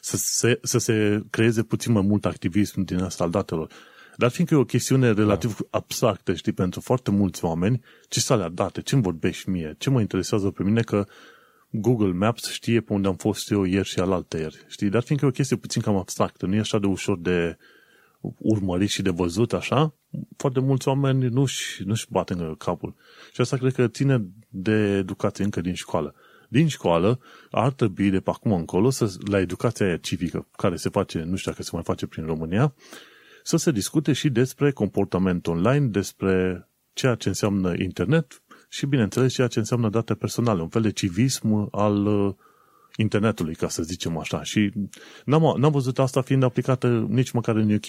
să, se, să se creeze puțin mai mult activism din asta al datelor. Dar fiindcă e o chestiune relativ da. abstractă, știi, pentru foarte mulți oameni, ce să alea date, ce-mi vorbești mie, ce mă interesează pe mine că Google Maps știe pe unde am fost eu ieri și alaltă ieri, știi? Dar fiindcă e o chestie puțin cam abstractă, nu e așa de ușor de urmărit și de văzut așa, foarte mulți oameni nu-și, nu-și bat în capul. Și asta cred că ține de educație încă din școală. Din școală ar trebui de pe acum încolo, să, la educația aia civică, care se face, nu știu dacă se mai face prin România, să se discute și despre comportament online, despre ceea ce înseamnă internet și, bineînțeles, ceea ce înseamnă date personale, un fel de civism al uh, internetului, ca să zicem așa. Și n-am, n-am văzut asta fiind aplicată nici măcar în UK.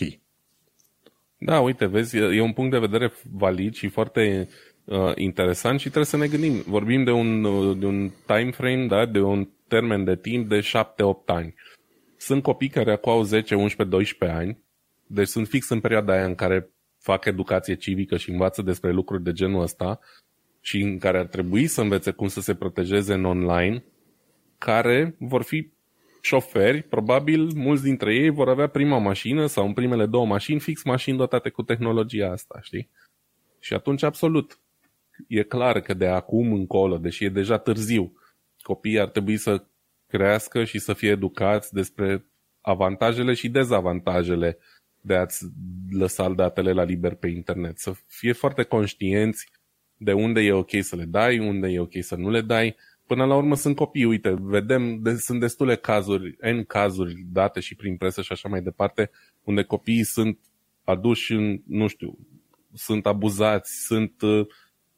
Da, uite, vezi, e un punct de vedere valid și foarte uh, interesant și trebuie să ne gândim. Vorbim de un, uh, de un time frame, da, de un termen de timp de 7-8 ani. Sunt copii care acum au 10, 11, 12 ani, deci sunt fix în perioada aia în care fac educație civică și învață despre lucruri de genul ăsta și în care ar trebui să învețe cum să se protejeze în online, care vor fi șoferi, probabil mulți dintre ei vor avea prima mașină sau în primele două mașini, fix mașini dotate cu tehnologia asta, știi? Și atunci, absolut, e clar că de acum încolo, deși e deja târziu, copiii ar trebui să crească și să fie educați despre avantajele și dezavantajele de a-ți lăsa datele la liber pe internet. Să fie foarte conștienți de unde e ok să le dai, unde e ok să nu le dai, până la urmă sunt copii, uite, vedem, de, sunt destule cazuri, N cazuri date și prin presă și așa mai departe, unde copiii sunt aduși în, nu știu, sunt abuzați, sunt uh,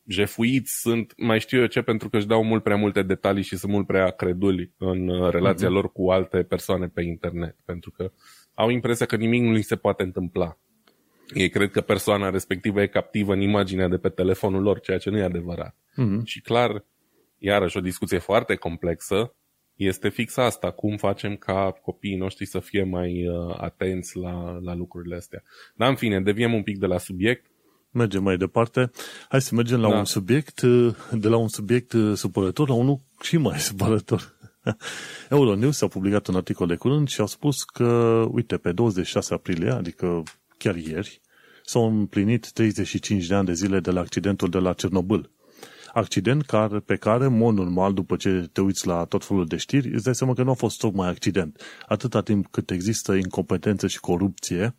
jefuiți, sunt mai știu eu ce, pentru că își dau mult prea multe detalii și sunt mult prea creduli în uh, relația mm-hmm. lor cu alte persoane pe internet, pentru că au impresia că nimic nu li se poate întâmpla. Ei cred că persoana respectivă e captivă în imaginea de pe telefonul lor, ceea ce nu e adevărat. Mm-hmm. Și clar, iarăși o discuție foarte complexă, este fix asta, cum facem ca copiii noștri să fie mai uh, atenți la, la lucrurile astea. Dar în fine, deviem un pic de la subiect. Mergem mai departe. Hai să mergem la da. un subiect, uh, de la un subiect uh, supărător la unul și mai supărător. Euronews a publicat un articol de curând și a spus că, uite, pe 26 aprilie, adică chiar ieri, s-au împlinit 35 de ani de zile de la accidentul de la Cernobâl accident care, pe care, în mod normal, după ce te uiți la tot felul de știri, îți dai seama că nu a fost tocmai accident. Atâta timp cât există incompetență și corupție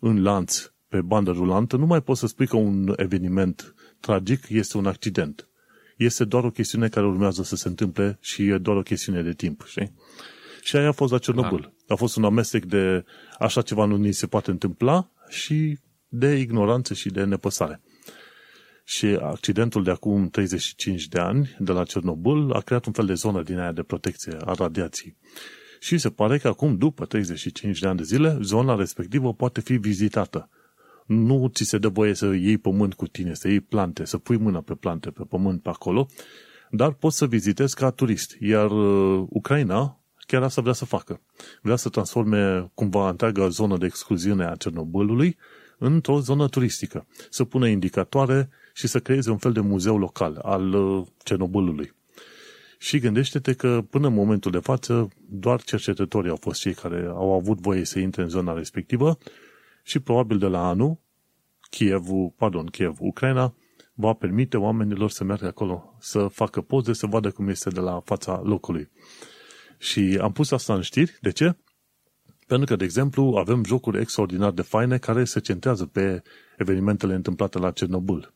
în lanț, pe bandă rulantă, nu mai poți să spui că un eveniment tragic este un accident. Este doar o chestiune care urmează să se întâmple și e doar o chestiune de timp, știi? Și aia a fost la Cernobâl. Da. A fost un amestec de așa ceva nu ni se poate întâmpla și de ignoranță și de nepăsare. Și accidentul de acum 35 de ani de la Cernobâl a creat un fel de zonă din aia de protecție a radiației. Și se pare că acum, după 35 de ani de zile, zona respectivă poate fi vizitată. Nu ți se dă voie să iei pământ cu tine, să iei plante, să pui mâna pe plante, pe pământ pe acolo, dar poți să vizitezi ca turist. Iar uh, Ucraina chiar asta vrea să facă. Vrea să transforme cumva întreaga zonă de excluziune a Cernobâlului într-o zonă turistică. Să pună indicatoare și să creeze un fel de muzeu local al uh, Cernobâlului. Și gândește-te că până în momentul de față doar cercetătorii au fost cei care au avut voie să intre în zona respectivă și probabil de la anul Kiev, pardon, Kiev, Ucraina va permite oamenilor să meargă acolo, să facă poze, să vadă cum este de la fața locului. Și am pus asta în știri. De ce? Pentru că, de exemplu, avem jocuri extraordinar de faine care se centrează pe evenimentele întâmplate la Cernobâl.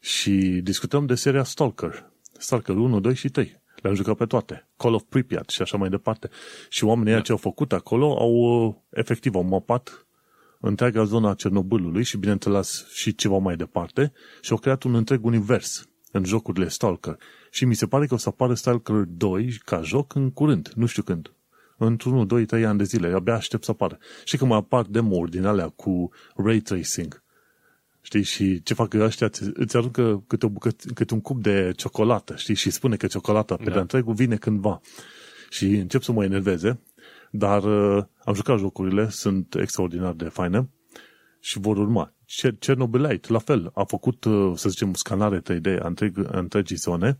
Și discutăm de seria Stalker. Stalker 1, 2 și 3. Le-am jucat pe toate. Call of Pripyat și așa mai departe. Și oamenii da. ce au făcut acolo au efectiv au mapat întreaga zona a Cernobâlului și, bineînțeles, și ceva mai departe și au creat un întreg univers în jocurile Stalker. Și mi se pare că o să apară Stalker 2 ca joc în curând, nu știu când. Într-unul, 2, 3 ani de zile, abia aștept să apară. Și că mai apar demo-uri din alea cu ray tracing. Știi? Și ce fac ăștia? Îți aruncă câte, o bucăt, câte un cup de ciocolată, știi? Și spune că ciocolata pe da. de întregul vine cândva. Și încep să mă enerveze, dar uh, am jucat jocurile, sunt extraordinar de faine și vor urma. Chernobylite, la fel, a făcut, uh, să zicem, scanare 3D a întreg, întregii zone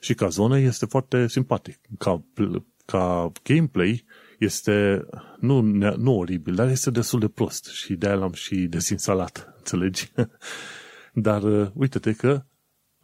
și ca zonă este foarte simpatic. Ca, ca gameplay este nu, nu oribil, dar este destul de prost și de-aia l-am și desinstalat, înțelegi? dar uh, uite-te că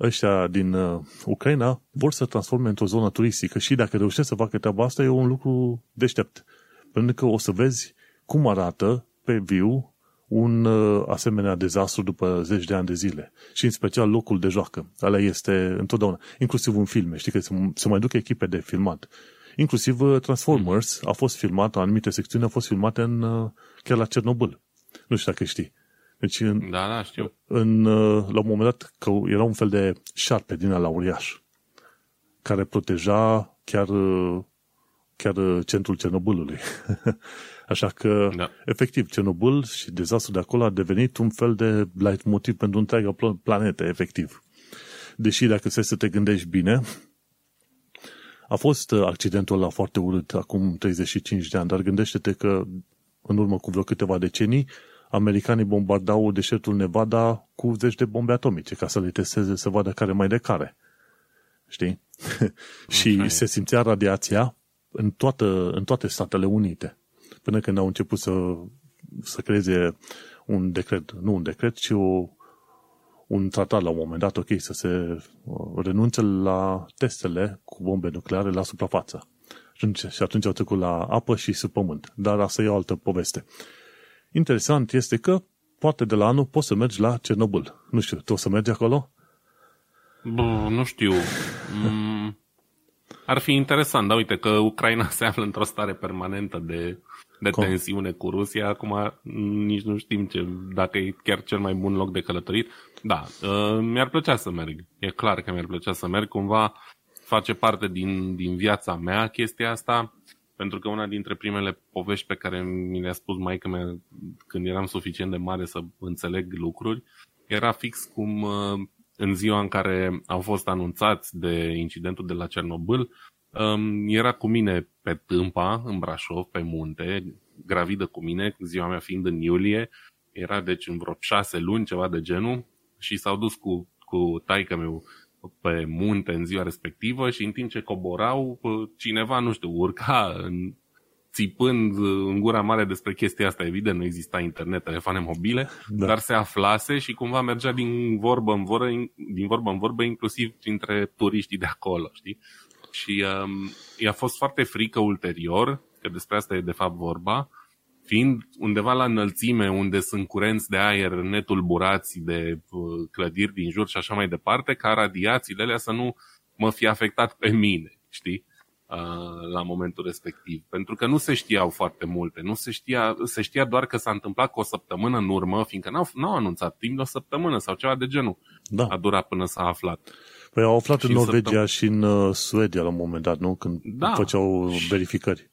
ăștia din uh, Ucraina vor să transforme într-o zonă turistică și dacă reușesc să facă treaba asta e un lucru deștept. Pentru că o să vezi cum arată pe viu un uh, asemenea dezastru după zeci de ani de zile. Și în special locul de joacă. Ala este întotdeauna, inclusiv în filme. Știi că se, se mai duc echipe de filmat. Inclusiv uh, Transformers a fost filmat, anumite secțiuni au fost filmate în, uh, chiar la Cernobâl. Nu știu dacă știi. Deci în, da, da, știu. În, la un moment dat că era un fel de șarpe din ala uriaș care proteja chiar, chiar centrul Cernobâlului. Așa că, da. efectiv, Cernobâl și dezastrul de acolo a devenit un fel de light motiv pentru întreaga planetă, efectiv. Deși, dacă să să te gândești bine, a fost accidentul ăla foarte urât acum 35 de ani, dar gândește-te că în urmă cu vreo câteva decenii, americanii bombardau deșertul Nevada cu zeci de bombe atomice ca să le testeze să vadă care mai de care. Știi? și se simțea radiația în, toată, în toate Statele Unite până când au început să, să creeze un decret, nu un decret, ci o, un tratat la un moment dat, ok, să se uh, renunțe la testele cu bombe nucleare la suprafață. Și atunci au trecut la apă și sub pământ. Dar asta e o altă poveste. Interesant este că poate de la anul poți să mergi la Cernobâl. Nu știu, tu o să mergi acolo? Bă, nu știu. Mm, ar fi interesant, dar uite că Ucraina se află într-o stare permanentă de de Com? tensiune cu Rusia. Acum nici nu știm ce, dacă e chiar cel mai bun loc de călătorit. Da, uh, mi-ar plăcea să merg. E clar că mi-ar plăcea să merg. Cumva face parte din, din viața mea chestia asta, pentru că una dintre primele povești pe care mi le-a spus maica mea când eram suficient de mare să înțeleg lucruri, era fix cum uh, în ziua în care au fost anunțați de incidentul de la Cernobâl, Um, era cu mine pe Tâmpa, în Brașov, pe munte, gravidă cu mine, ziua mea fiind în iulie, era deci în vreo șase luni, ceva de genul, și s-au dus cu, cu taică meu pe munte în ziua respectivă și în timp ce coborau, cineva, nu știu, urca în, țipând în gura mare despre chestia asta. Evident, nu exista internet, telefoane mobile, da. dar se aflase și cumva mergea din vorbă în vorbă, din vorbă în vorbă, inclusiv printre turiștii de acolo, știi? Și um, i-a fost foarte frică ulterior, că despre asta e de fapt vorba, fiind undeva la înălțime unde sunt curenți de aer netulburați de uh, clădiri din jur și așa mai departe, ca radiațiile alea să nu mă fi afectat pe mine, știi? Uh, la momentul respectiv. Pentru că nu se știau foarte multe. Nu se știa, se știa doar că s-a întâmplat cu o săptămână în urmă, fiindcă n-au, n-au anunțat timp de o săptămână sau ceva de genul. Da. A durat până s-a aflat. Păi au aflat și în Norvegia și în uh, Suedia la un moment dat, nu? Când da. făceau verificări.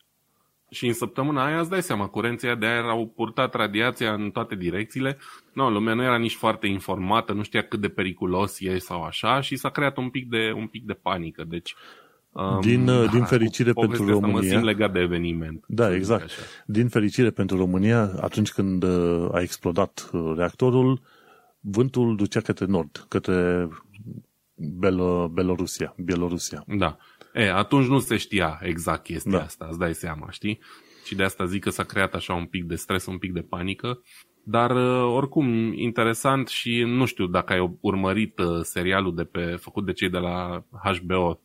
Și în săptămâna aia îți dai seama, curenții de aer au purtat radiația în toate direcțiile. Nu, lumea nu era nici foarte informată, nu știa cât de periculos e sau așa și s-a creat un pic de, un pic de panică. Deci, um, din, uh, da, din fericire pentru România. Mă legat de eveniment. Da, exact. Așa. Din fericire pentru România, atunci când uh, a explodat reactorul, vântul ducea către nord, către Belo, Belorusia, Bielorusia. Da. E, atunci nu se știa exact chestia da. asta, îți dai seama, știi? Și de asta zic că s-a creat așa un pic de stres, un pic de panică. Dar, uh, oricum, interesant și nu știu dacă ai urmărit uh, serialul de pe, făcut de cei de la HBO,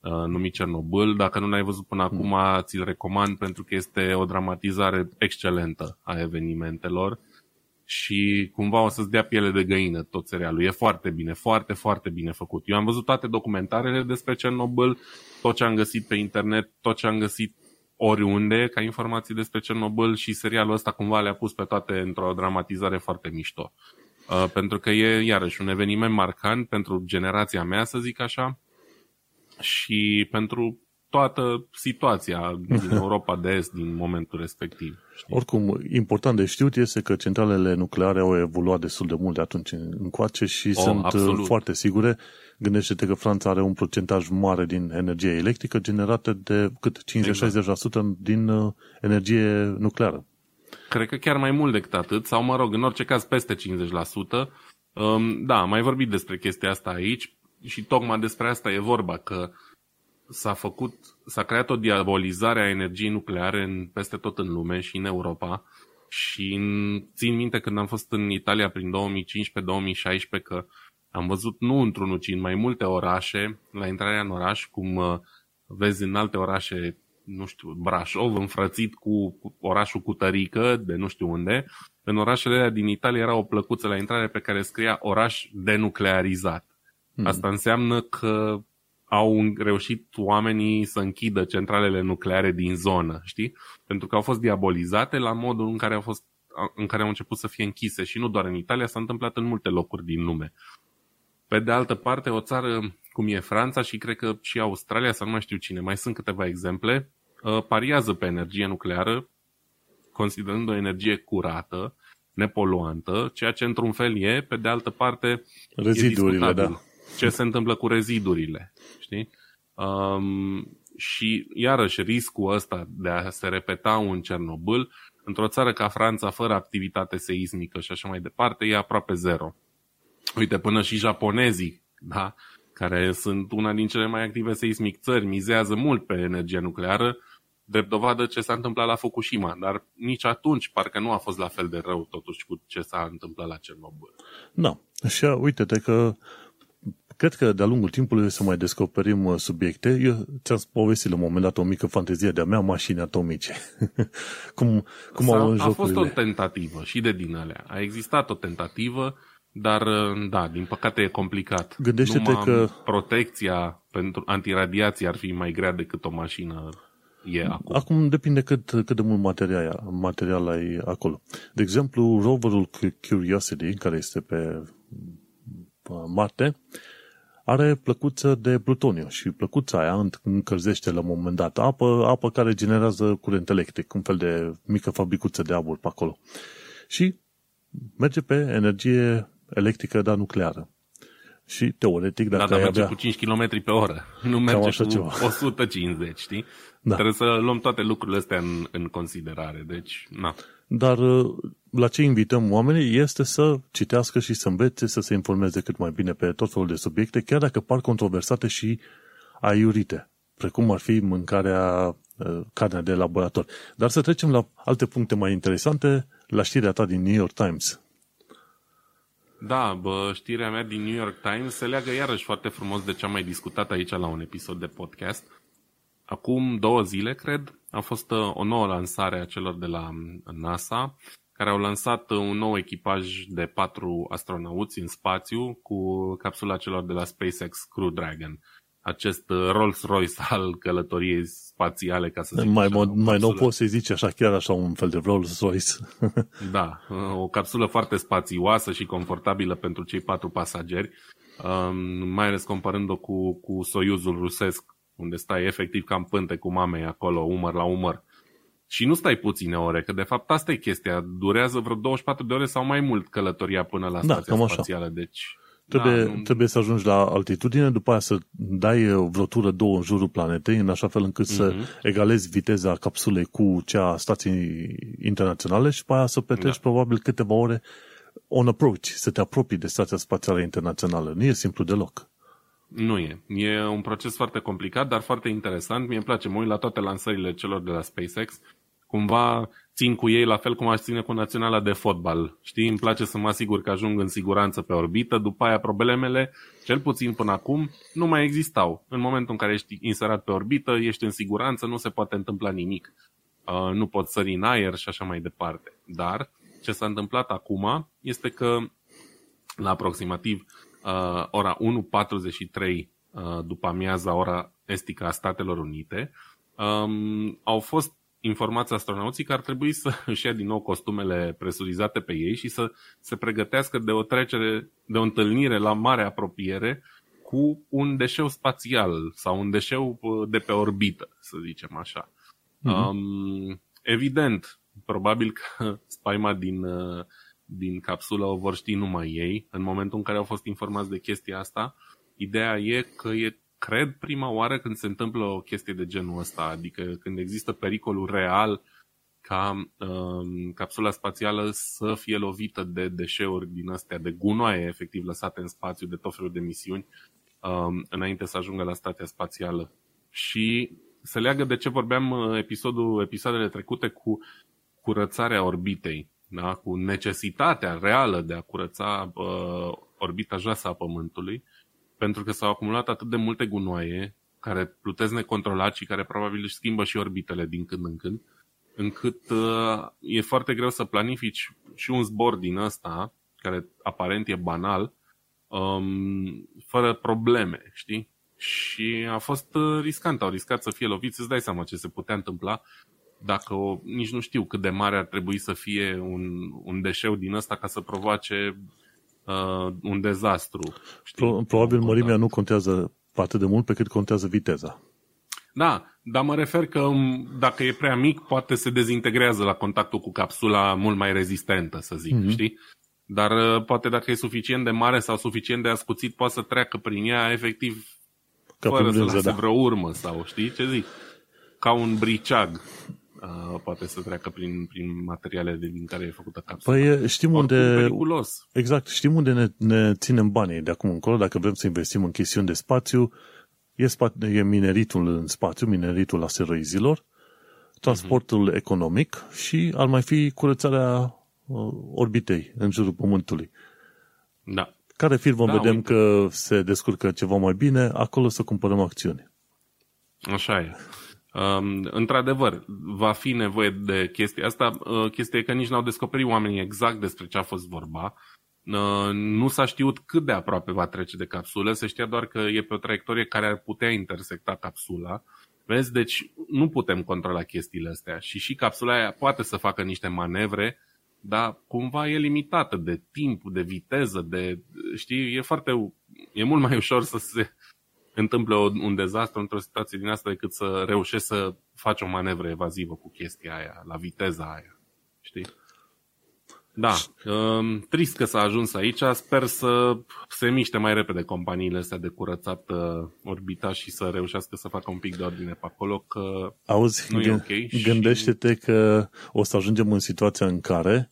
uh, numit Cernobâl. Dacă nu l-ai văzut până acum, ți-l recomand pentru că este o dramatizare excelentă a evenimentelor și cumva o să-ți dea piele de găină tot serialul. E foarte bine, foarte, foarte bine făcut. Eu am văzut toate documentarele despre Cernobâl, tot ce am găsit pe internet, tot ce am găsit oriunde ca informații despre Cernobâl și serialul ăsta cumva le-a pus pe toate într-o dramatizare foarte mișto. Uh, pentru că e iarăși un eveniment marcant pentru generația mea, să zic așa, și pentru toată situația din Europa de Est din momentul respectiv. Știi? Oricum, important de știut este că centralele nucleare au evoluat destul de mult de atunci încoace și oh, sunt uh, absolut. foarte sigure. Gândește-te că Franța are un procentaj mare din energie electrică generată de cât 50-60% exact. din uh, energie nucleară. Cred că chiar mai mult decât atât, sau mă rog, în orice caz peste 50%. Um, da, mai vorbit despre chestia asta aici și tocmai despre asta e vorba, că s-a făcut, s-a creat o diabolizare a energiei nucleare în, peste tot în lume și în Europa și în, țin minte când am fost în Italia prin 2015-2016 că am văzut nu într-unul, ci în mai multe orașe, la intrarea în oraș, cum uh, vezi în alte orașe, nu știu, Brașov înfrățit cu orașul Cutărică, de nu știu unde, în orașele alea din Italia era o plăcuță la intrare pe care scria oraș denuclearizat. Hmm. Asta înseamnă că au reușit oamenii să închidă centralele nucleare din zonă, știi? Pentru că au fost diabolizate la modul în care au fost în care au început să fie închise și nu doar în Italia, s-a întâmplat în multe locuri din lume. Pe de altă parte, o țară cum e Franța și cred că și Australia, sau nu mai știu cine, mai sunt câteva exemple, uh, pariază pe energie nucleară, considerând o energie curată, nepoluantă, ceea ce într-un fel e, pe de altă parte, Rezidurile, da. Ce se întâmplă cu rezidurile, știi? Um, și iarăși riscul ăsta de a se repeta un Cernobâl într-o țară ca Franța, fără activitate seismică și așa mai departe, e aproape zero. Uite, până și japonezii, da, care sunt una din cele mai active seismic țări, mizează mult pe energia nucleară, drept dovadă ce s-a întâmplat la Fukushima, dar nici atunci parcă nu a fost la fel de rău totuși cu ce s-a întâmplat la Cernobâl. Da, și uite-te că cred că de-a lungul timpului să mai descoperim uh, subiecte. Eu ți-am povestit la un moment dat o mică fantezie de-a mea, mașini atomice. cum cum au A fost o tentativă și de din alea. A existat o tentativă, dar uh, da, din păcate e complicat. Gândește-te Numai că... protecția pentru antiradiație ar fi mai grea decât o mașină e acum. Acum depinde cât, cât de mult material, material ai acolo. De exemplu, roverul Curiosity, care este pe Marte, are plăcuță de plutoniu și plăcuța aia încălzește la un moment dat apă, apă care generează curent electric, un fel de mică fabricuță de abur pe acolo. Și merge pe energie electrică, dar nucleară. Și teoretic, dacă da, dar merge avea... cu 5 km pe oră, nu merge cu ceva. 150, știi? Da. Trebuie să luăm toate lucrurile astea în, în considerare, deci, na. Dar uh, la ce invităm oamenii este să citească și să învețe, să se informeze cât mai bine pe tot felul de subiecte, chiar dacă par controversate și aiurite, precum ar fi mâncarea uh, carnea de laborator. Dar să trecem la alte puncte mai interesante, la știrea ta din New York Times. Da, bă, știrea mea din New York Times se leagă iarăși foarte frumos de ce am mai discutat aici la un episod de podcast. Acum două zile, cred, a fost uh, o nouă lansare a celor de la um, NASA, care au lansat uh, un nou echipaj de patru astronauți în spațiu cu capsula celor de la SpaceX Crew Dragon. Acest uh, Rolls-Royce al călătoriei spațiale, ca să zic Mai, așa, mai nou poți să-i zici așa, chiar așa un fel de Rolls-Royce. da, o capsulă foarte spațioasă și confortabilă pentru cei patru pasageri, um, mai ales comparând-o cu, cu Soyuzul rusesc, unde stai efectiv ca în pânte cu mamei acolo, umăr la umăr. Și nu stai puține ore, că de fapt asta e chestia. Durează vreo 24 de ore sau mai mult călătoria până la da, stația spațială. Așa. Deci, trebuie, da, nu... trebuie să ajungi la altitudine, după aia să dai vreo tură două în jurul planetei, în așa fel încât uh-huh. să mhm. egalezi viteza capsulei cu cea a stației internaționale și după aia să petreci da. probabil câteva ore on approach, să te apropii de stația spațială internațională. Nu e simplu deloc. Nu e. E un proces foarte complicat, dar foarte interesant. Mie îmi place, mă uit la toate lansările celor de la SpaceX. Cumva țin cu ei la fel cum aș ține cu naționala de fotbal. Știi, îmi place să mă asigur că ajung în siguranță pe orbită, după aia problemele, cel puțin până acum, nu mai existau. În momentul în care ești inserat pe orbită, ești în siguranță, nu se poate întâmpla nimic. Uh, nu poți sări în aer și așa mai departe. Dar ce s-a întâmplat acum este că la aproximativ uh, ora 1.43 uh, după amiaza ora estică a Statelor Unite, um, au fost informați astronauții că ar trebui să își ia din nou costumele presurizate pe ei și să se pregătească de o trecere, de o întâlnire la mare apropiere cu un deșeu spațial sau un deșeu uh, de pe orbită, să zicem așa. Uh-huh. Um, evident, probabil că spaima din, uh, din capsulă o vor ști numai ei în momentul în care au fost informați de chestia asta. Ideea e că e cred, prima oară când se întâmplă o chestie de genul ăsta, adică când există pericolul real ca um, capsula spațială să fie lovită de deșeuri din astea, de gunoaie efectiv lăsate în spațiu, de tot felul de misiuni, um, înainte să ajungă la stația spațială. Și se leagă de ce vorbeam uh, episodul, episoadele trecute cu curățarea orbitei, da? cu necesitatea reală de a curăța uh, orbita joasă a Pământului pentru că s-au acumulat atât de multe gunoaie care plutesc necontrolat și care probabil își schimbă și orbitele din când în când, încât uh, e foarte greu să planifici și un zbor din ăsta, care aparent e banal, um, fără probleme, știi? Și a fost uh, riscant, au riscat să fie loviți, îți dai seama ce se putea întâmpla dacă o, nici nu știu cât de mare ar trebui să fie un, un deșeu din ăsta ca să provoace uh, un dezastru. Știi? Pro- probabil mărimea nu contează atât de mult pe cât contează viteza. Da, dar mă refer că um, dacă e prea mic, poate se dezintegrează la contactul cu capsula mult mai rezistentă, să zic, mm-hmm. știi? Dar uh, poate dacă e suficient de mare sau suficient de ascuțit, poate să treacă prin ea efectiv Ca fără să lase da. vreo urmă sau știi ce zic? Ca un briceag uh, poate să treacă prin, prin materialele din care e făcută capsula. Păi știm Oricum unde... Periculos. Exact, știm unde ne, ne ținem banii de acum încolo, dacă vrem să investim în chestiuni de spațiu, e, spa, e mineritul în spațiu, mineritul asteroizilor, transportul uh-huh. economic și ar mai fi curățarea uh, orbitei în jurul Pământului. Da. Care firmă da, vedem uite. că se descurcă ceva mai bine, acolo să cumpărăm acțiuni. Așa e. Um, într-adevăr, va fi nevoie de chestia asta. Uh, chestia e că nici n-au descoperit oamenii exact despre ce a fost vorba. Uh, nu s-a știut cât de aproape va trece de capsulă, se știa doar că e pe o traiectorie care ar putea intersecta capsula. Vezi, deci nu putem controla chestiile astea și și capsula aia poate să facă niște manevre, dar cumva e limitată de timp, de viteză, de, știi, e foarte, e mult mai ușor să se, întâmplă un dezastru într-o situație din asta decât să reușești să faci o manevră evazivă cu chestia aia, la viteza aia. Știi? Da, um, trist că s-a ajuns aici. Sper să se miște mai repede companiile astea de curățat uh, orbita și să reușească să facă un pic de ordine pe acolo, că Auzi, nu e ok. Gândește-te și... că o să ajungem în situația în care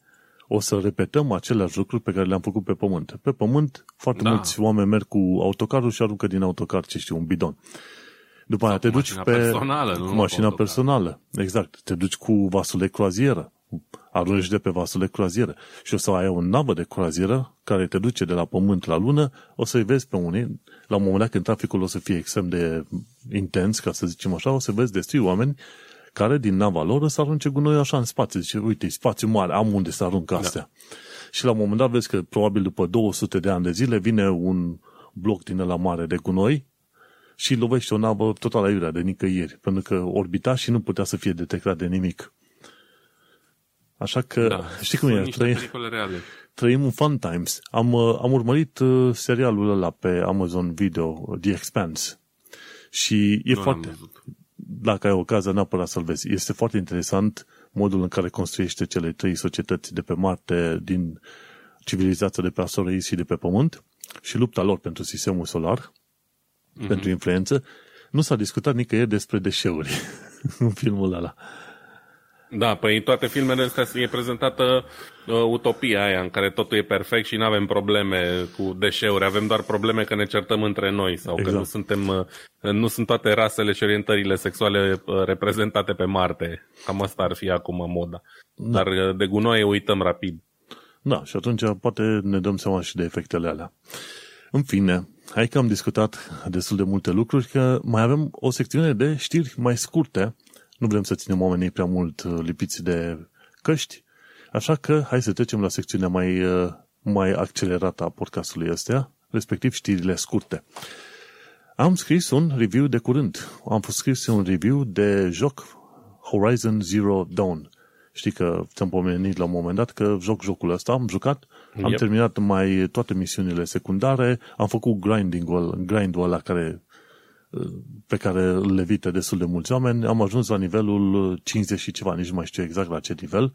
o să repetăm aceleași lucruri pe care le-am făcut pe pământ. Pe pământ, foarte da. mulți oameni merg cu autocarul și aruncă din autocar, ce știu, un bidon. După aia te duci pe personală, nu cu mașina personală. Exact. Te duci cu vasul de croazieră. Arunci de pe vasul de croazieră. Și o să ai o navă de croazieră care te duce de la pământ la lună. O să-i vezi pe unii. La un moment dat când traficul o să fie extrem de intens, ca să zicem așa, o să vezi destui oameni care din nava lor să arunce gunoi așa în spațiu. Zice, uite, spațiu mare, am unde să arunc da. astea. Da. Și la un moment dat vezi că probabil după 200 de ani de zile vine un bloc din la mare de gunoi și lovește o navă total aiurea de nicăieri, pentru că orbita și nu putea să fie detectat de nimic. Așa că, da, știi cum e, trăi, trăim un fun times. Am, uh, am urmărit uh, serialul ăla pe Amazon Video, The Expanse. Și e nu foarte, dacă ai ocazia, neapărat să-l vezi. Este foarte interesant modul în care construiește cele trei societăți de pe Marte, din civilizația de pe asteroizi și de pe Pământ și lupta lor pentru sistemul solar, mm-hmm. pentru influență. Nu s-a discutat nicăieri despre deșeuri în filmul ăla. Da, păi toate filmele astea e prezentată uh, utopia aia în care totul e perfect și nu avem probleme cu deșeuri, avem doar probleme că ne certăm între noi sau exact. că nu suntem uh, nu sunt toate rasele și orientările sexuale uh, reprezentate pe Marte. Cam asta ar fi acum moda. Da. Dar uh, de gunoaie uităm rapid. Da, și atunci poate ne dăm seama și de efectele alea. În fine, hai că am discutat destul de multe lucruri, că mai avem o secțiune de știri mai scurte. Nu vrem să ținem oamenii prea mult uh, lipiți de căști, așa că hai să trecem la secțiunea mai, uh, mai accelerată a podcastului ăsta, respectiv știrile scurte. Am scris un review de curând. Am fost scris un review de joc Horizon Zero Dawn. Știi că ți-am pomenit la un moment dat că joc jocul ăsta, am jucat, am yep. terminat mai toate misiunile secundare, am făcut grinding-ul, grind-ul ăla care, pe care îl levită destul de mulți oameni, am ajuns la nivelul 50 și ceva, nici nu mai știu exact la ce nivel,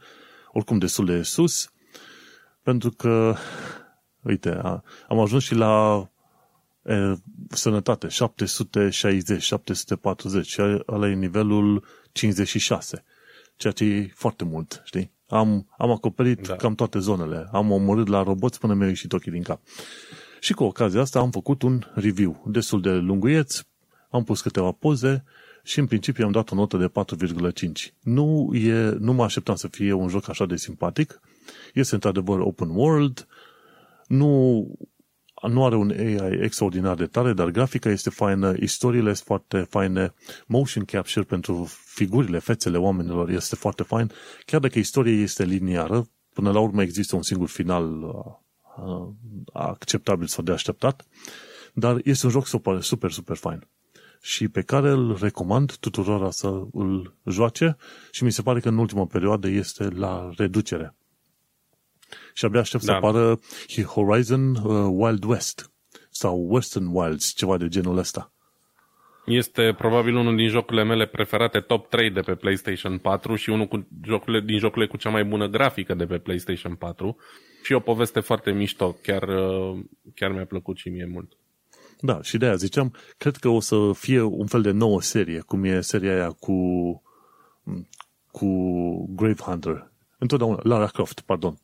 oricum destul de sus, pentru că, uite, am ajuns și la e, sănătate, 760, 740, și ăla e nivelul 56 ceea ce e foarte mult, știi? Am, am acoperit da. cam toate zonele. Am omorât la roboți până mi-au ieșit ochii din cap. Și cu ocazia asta am făcut un review destul de lunguieț, am pus câteva poze și în principiu am dat o notă de 4,5. Nu, e, nu mă așteptam să fie un joc așa de simpatic. Este într-adevăr open world, nu nu are un AI extraordinar de tare, dar grafica este faină, istoriile sunt foarte faine, motion capture pentru figurile, fețele oamenilor este foarte fain, chiar dacă istoria este liniară, până la urmă există un singur final uh, uh, acceptabil sau de așteptat, dar este un joc super, super, super fain și pe care îl recomand tuturor să îl joace și mi se pare că în ultima perioadă este la reducere și abia aștept da. să apară Horizon uh, Wild West sau Western Wilds, ceva de genul ăsta. Este probabil unul din jocurile mele preferate, top 3 de pe PlayStation 4 și unul cu jocurile, din jocurile cu cea mai bună grafică de pe PlayStation 4 și o poveste foarte mișto, chiar, uh, chiar mi-a plăcut și mie mult. Da, și de aia ziceam, cred că o să fie un fel de nouă serie, cum e seria aia cu, cu Grave Hunter. Întotdeauna, Lara Croft, pardon.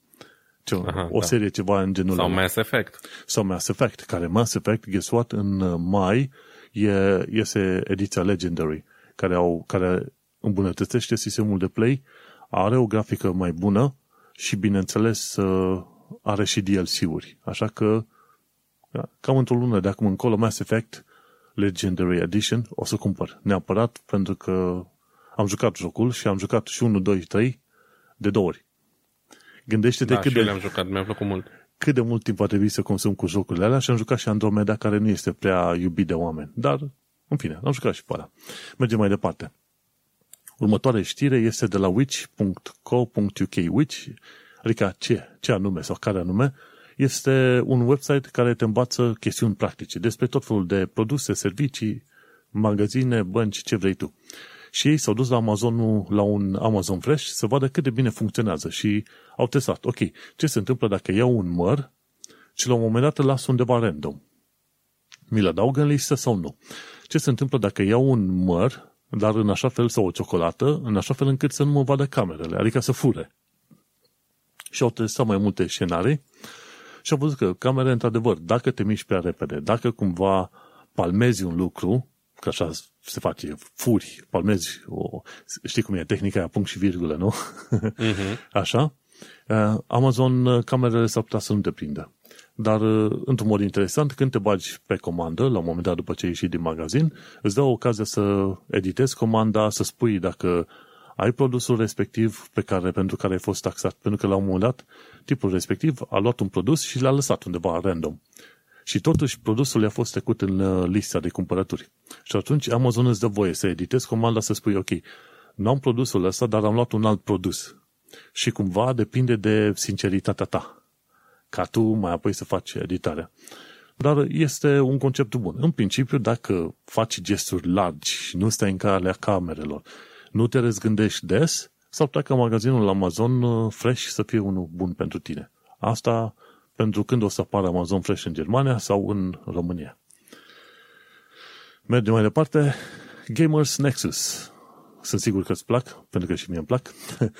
Ce, Aha, o da. serie ceva în genul Sau Mass Effect. Sau Mass Effect, care Mass Effect, guess what, în uh, mai e, iese ediția Legendary, care, au, care îmbunătățește sistemul de play, are o grafică mai bună și, bineînțeles, uh, are și DLC-uri. Așa că, da, cam într-o lună de acum încolo, Mass Effect Legendary Edition o să cumpăr neapărat pentru că am jucat jocul și am jucat și 1, 2, 3 de două ori. Gândește-te da, cât de... le-am jucat, mi-a plăcut mult. Cât de mult timp va trebui să consum cu jocurile alea și am jucat și Andromeda, care nu este prea iubit de oameni. Dar, în fine, am jucat și pe alea. Mergem mai departe. Următoarea știre este de la witch.co.uk. Witch, adică ce, ce anume sau care anume, este un website care te învață chestiuni practice despre tot felul de produse, servicii, magazine, bănci, ce vrei tu și ei s-au dus la Amazon, la un Amazon Fresh să vadă cât de bine funcționează și au testat, ok, ce se întâmplă dacă iau un măr și la un moment dat îl las undeva random? Mi-l adaug în listă sau nu? Ce se întâmplă dacă iau un măr, dar în așa fel sau o ciocolată, în așa fel încât să nu mă vadă camerele, adică să fure? Și au testat mai multe scenarii și au văzut că camere, într-adevăr, dacă te miști prea repede, dacă cumva palmezi un lucru, că așa se face, furi, palmezi, o, știi cum e, tehnica aia, punct și virgulă, nu? Uh-huh. Așa. Uh, Amazon, uh, camerele s-ar putea să nu te prindă. Dar, uh, într-un mod interesant, când te bagi pe comandă, la un moment dat după ce ieși din magazin, îți dă ocazia să editezi comanda, să spui dacă ai produsul respectiv pe care, pentru care ai fost taxat. Pentru că la un moment dat, tipul respectiv a luat un produs și l-a lăsat undeva random. Și totuși produsul i-a fost trecut în uh, lista de cumpărături. Și atunci Amazon îți dă voie să editezi comanda să spui, ok, nu am produsul ăsta, dar am luat un alt produs. Și cumva depinde de sinceritatea ta. Ca tu mai apoi să faci editarea. Dar este un concept bun. În principiu, dacă faci gesturi largi și nu stai în calea camerelor, nu te răzgândești des, sau pleacă magazinul Amazon uh, Fresh să fie unul bun pentru tine. Asta pentru când o să apară Amazon Fresh în Germania sau în România. Mergem mai departe. Gamers Nexus. sunt sigur că îți plac, pentru că și mie îmi plac,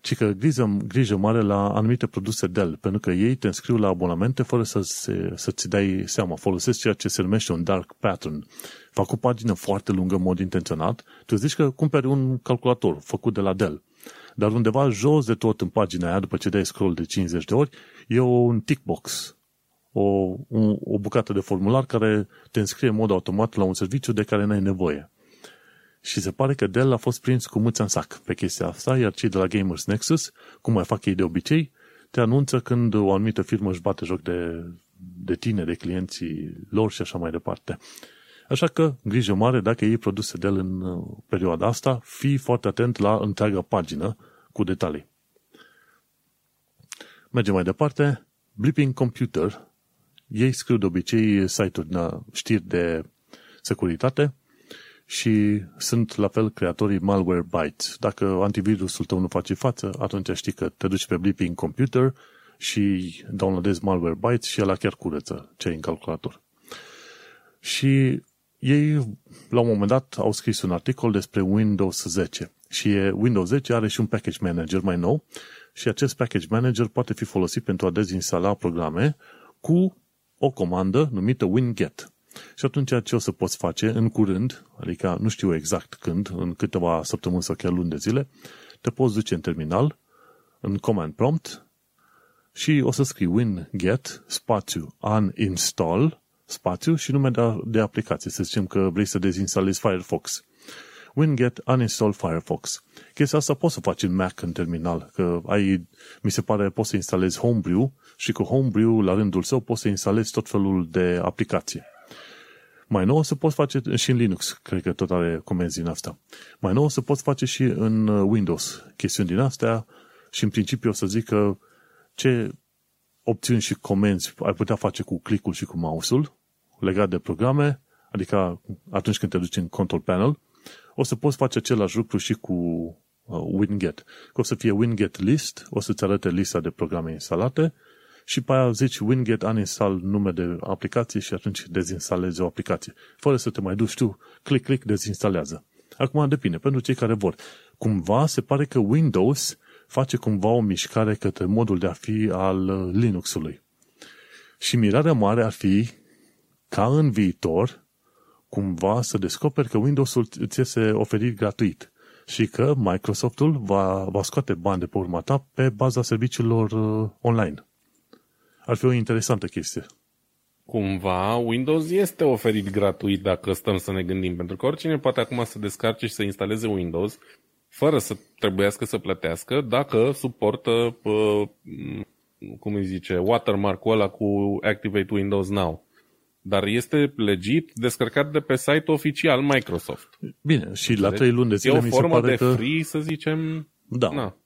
ci că grijă, grijă mare la anumite produse Dell, pentru că ei te înscriu la abonamente fără să se, să-ți dai seama. Folosesc ceea ce se numește un dark pattern. Fac o pagină foarte lungă în mod intenționat. Tu zici că cumperi un calculator făcut de la Dell. Dar undeva jos de tot în pagina aia, după ce dai scroll de 50 de ori, e un tick box. O, un, o bucată de formular care te înscrie în mod automat la un serviciu de care n-ai nevoie. Și se pare că Dell a fost prins cu mâța în sac pe chestia asta, iar cei de la Gamers Nexus, cum mai fac ei de obicei, te anunță când o anumită firmă își bate joc de, de tine, de clienții lor și așa mai departe. Așa că, grijă mare, dacă iei produse Dell în uh, perioada asta, fii foarte atent la întreaga pagină cu detalii. Mergem mai departe. Blipping Computer. Ei scriu de obicei site-uri, știri de securitate și sunt la fel creatorii Malwarebytes. Dacă antivirusul tău nu face față, atunci știi că te duci pe Blipping Computer și downloadezi Malwarebytes și ăla chiar curăță ce în calculator. Și ei, la un moment dat, au scris un articol despre Windows 10 și Windows 10 are și un package manager mai nou și acest package manager poate fi folosit pentru a dezinstala programe cu o comandă numită winget. Și atunci ce o să poți face în curând, adică nu știu exact când, în câteva săptămâni sau chiar luni de zile, te poți duce în terminal, în command prompt și o să scrii winget spațiu uninstall spațiu și nume de, de aplicație. Să zicem că vrei să dezinstalezi Firefox. winget uninstall Firefox. Chestia asta poți să faci în Mac în terminal, că ai, mi se pare, poți să instalezi Homebrew și cu Homebrew, la rândul său, poți să instalezi tot felul de aplicație. Mai nou se poți face și în Linux, cred că tot are comenzi din asta. Mai nou se poți face și în Windows chestiuni din astea și în principiu o să zic că ce opțiuni și comenzi ai putea face cu clicul și cu mouse-ul legat de programe, adică atunci când te duci în control panel, o să poți face același lucru și cu uh, Winget. Că o să fie Winget list, o să-ți arate lista de programe instalate și pe aia zici winget uninstall nume de aplicație și atunci dezinstalezi o aplicație. Fără să te mai duci tu, click, click, dezinstalează. Acum depinde, pentru cei care vor. Cumva se pare că Windows face cumva o mișcare către modul de a fi al uh, Linux-ului. Și mirarea mare ar fi ca în viitor cumva să descoperi că Windows-ul îți este oferit gratuit și că Microsoft-ul va, va scoate bani de pe urma ta pe baza serviciilor uh, online. Ar fi o interesantă chestie. Cumva, Windows este oferit gratuit dacă stăm să ne gândim, pentru că oricine poate acum să descarce și să instaleze Windows fără să trebuiască să plătească dacă suportă, uh, cum îi zice, watermark-ul ăla cu Activate Windows Now. Dar este legit descărcat de pe site oficial Microsoft. Bine, și la trei luni de zile e o mi formă se pare de că... free, să zicem. Da. Na.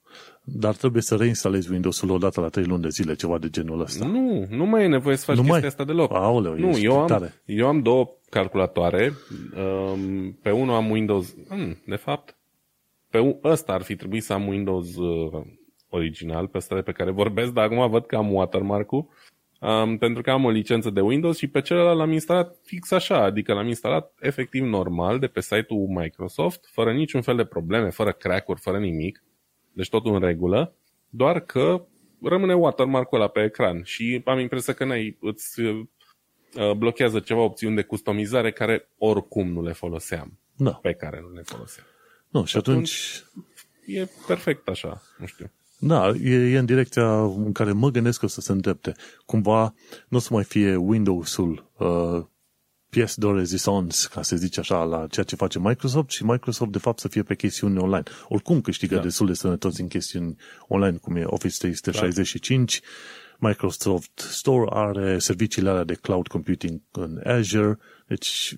Dar trebuie să reinstalezi Windows-ul odată la 3 luni de zile, ceva de genul ăsta. Nu, nu mai e nevoie să faci Nu chestia mai? asta deloc. Aoleu, nu, ești eu am, tare. eu am două calculatoare. Um, pe unul am Windows... Hmm, de fapt, pe un, ăsta ar fi trebuit să am Windows uh, original, pe ăsta de pe care vorbesc, dar acum văd că am watermark-ul. Um, pentru că am o licență de Windows și pe celălalt l-am instalat fix așa, adică l-am instalat efectiv normal de pe site-ul Microsoft, fără niciun fel de probleme, fără crack-uri, fără nimic. Deci totul în regulă, doar că rămâne watermark-ul ăla pe ecran și am impresia că n-ai, îți uh, blochează ceva opțiuni de customizare care oricum nu le foloseam, Da. pe care nu le foloseam. Nu, și atunci, E perfect așa, nu știu. da, e, e în direcția în care mă gândesc că o să se îndrepte. Cumva nu o să mai fie Windows-ul uh, pièce de rezistance, ca să zice așa, la ceea ce face Microsoft și Microsoft, de fapt, să fie pe chestiuni online. Oricum câștigă Da. destul de sănătos în chestiuni online, cum e Office 365, Microsoft Store are serviciile alea de cloud computing în Azure, deci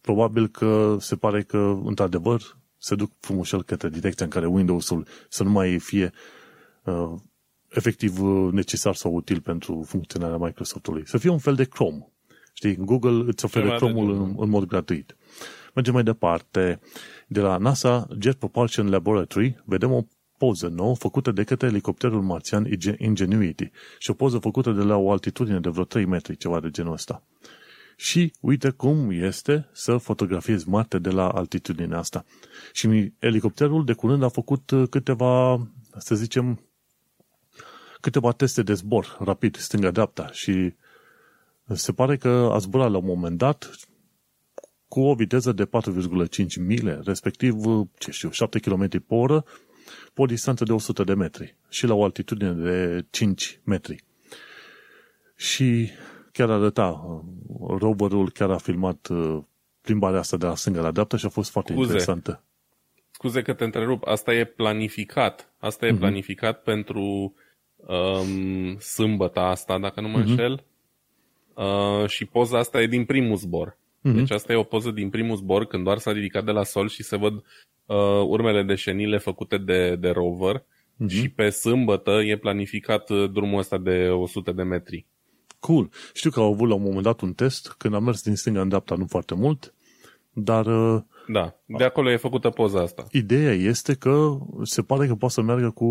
probabil că se pare că, într-adevăr, se duc frumușel către direcția în care Windows-ul să nu mai fie uh, efectiv uh, necesar sau util pentru funcționarea Microsoft-ului. Să fie un fel de Chrome. Știi, Google îți oferă Ceva de Chrome-ul în, în mod gratuit. Mergem mai departe. De la NASA Jet Propulsion Laboratory vedem o poză nouă făcută de către elicopterul marțian Inge- Ingenuity și o poză făcută de la o altitudine de vreo 3 metri, ceva de genul ăsta. Și uite cum este să fotografiezi Marte de la altitudinea asta. Și elicopterul de curând a făcut uh, câteva, să zicem, câteva teste de zbor rapid, stânga-dreapta și se pare că a zburat la un moment dat cu o viteză de 4,5 mile, respectiv, ce știu, 7 km pe oră, pe o distanță de 100 de metri și la o altitudine de 5 metri. Și chiar arăta, roverul chiar a filmat uh, plimbarea asta de la stânga la dreapta și a fost foarte Scuze. interesantă. Scuze că te întrerup, asta e planificat. Asta e uh-huh. planificat pentru um, sâmbătă asta, dacă nu mă uh-huh. înșel. Uh, și poza asta e din primul zbor. Uh-huh. Deci asta e o poză din primul zbor, când doar s-a ridicat de la sol și se văd uh, urmele de șenile făcute de, de rover. Uh-huh. Și pe sâmbătă e planificat uh, drumul ăsta de 100 de metri. Cool. Știu că au avut la un moment dat un test, când a mers din stânga în dreapta, nu foarte mult, dar uh, da, de acolo e făcută poza asta. Ideea este că se pare că poate să meargă cu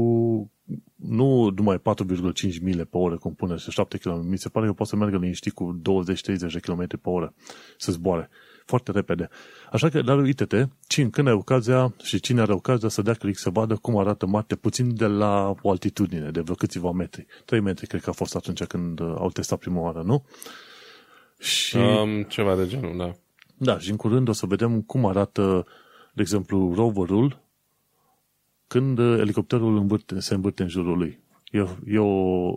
nu numai 4,5 mile pe oră, cum pune, 7 km, mi se pare că poate să meargă liniștit cu 20-30 de km pe oră, să zboare foarte repede. Așa că, dar uite-te, cine, când ai ocazia și cine are ocazia să dea click să vadă cum arată Marte, puțin de la o altitudine, de vreo câțiva metri. 3 metri, cred că a fost atunci când au testat prima oară, nu? Și... Um, ceva de genul, da. Da, și în curând o să vedem cum arată, de exemplu, roverul când elicopterul învârte, se învârte în jurul lui. E, e, o,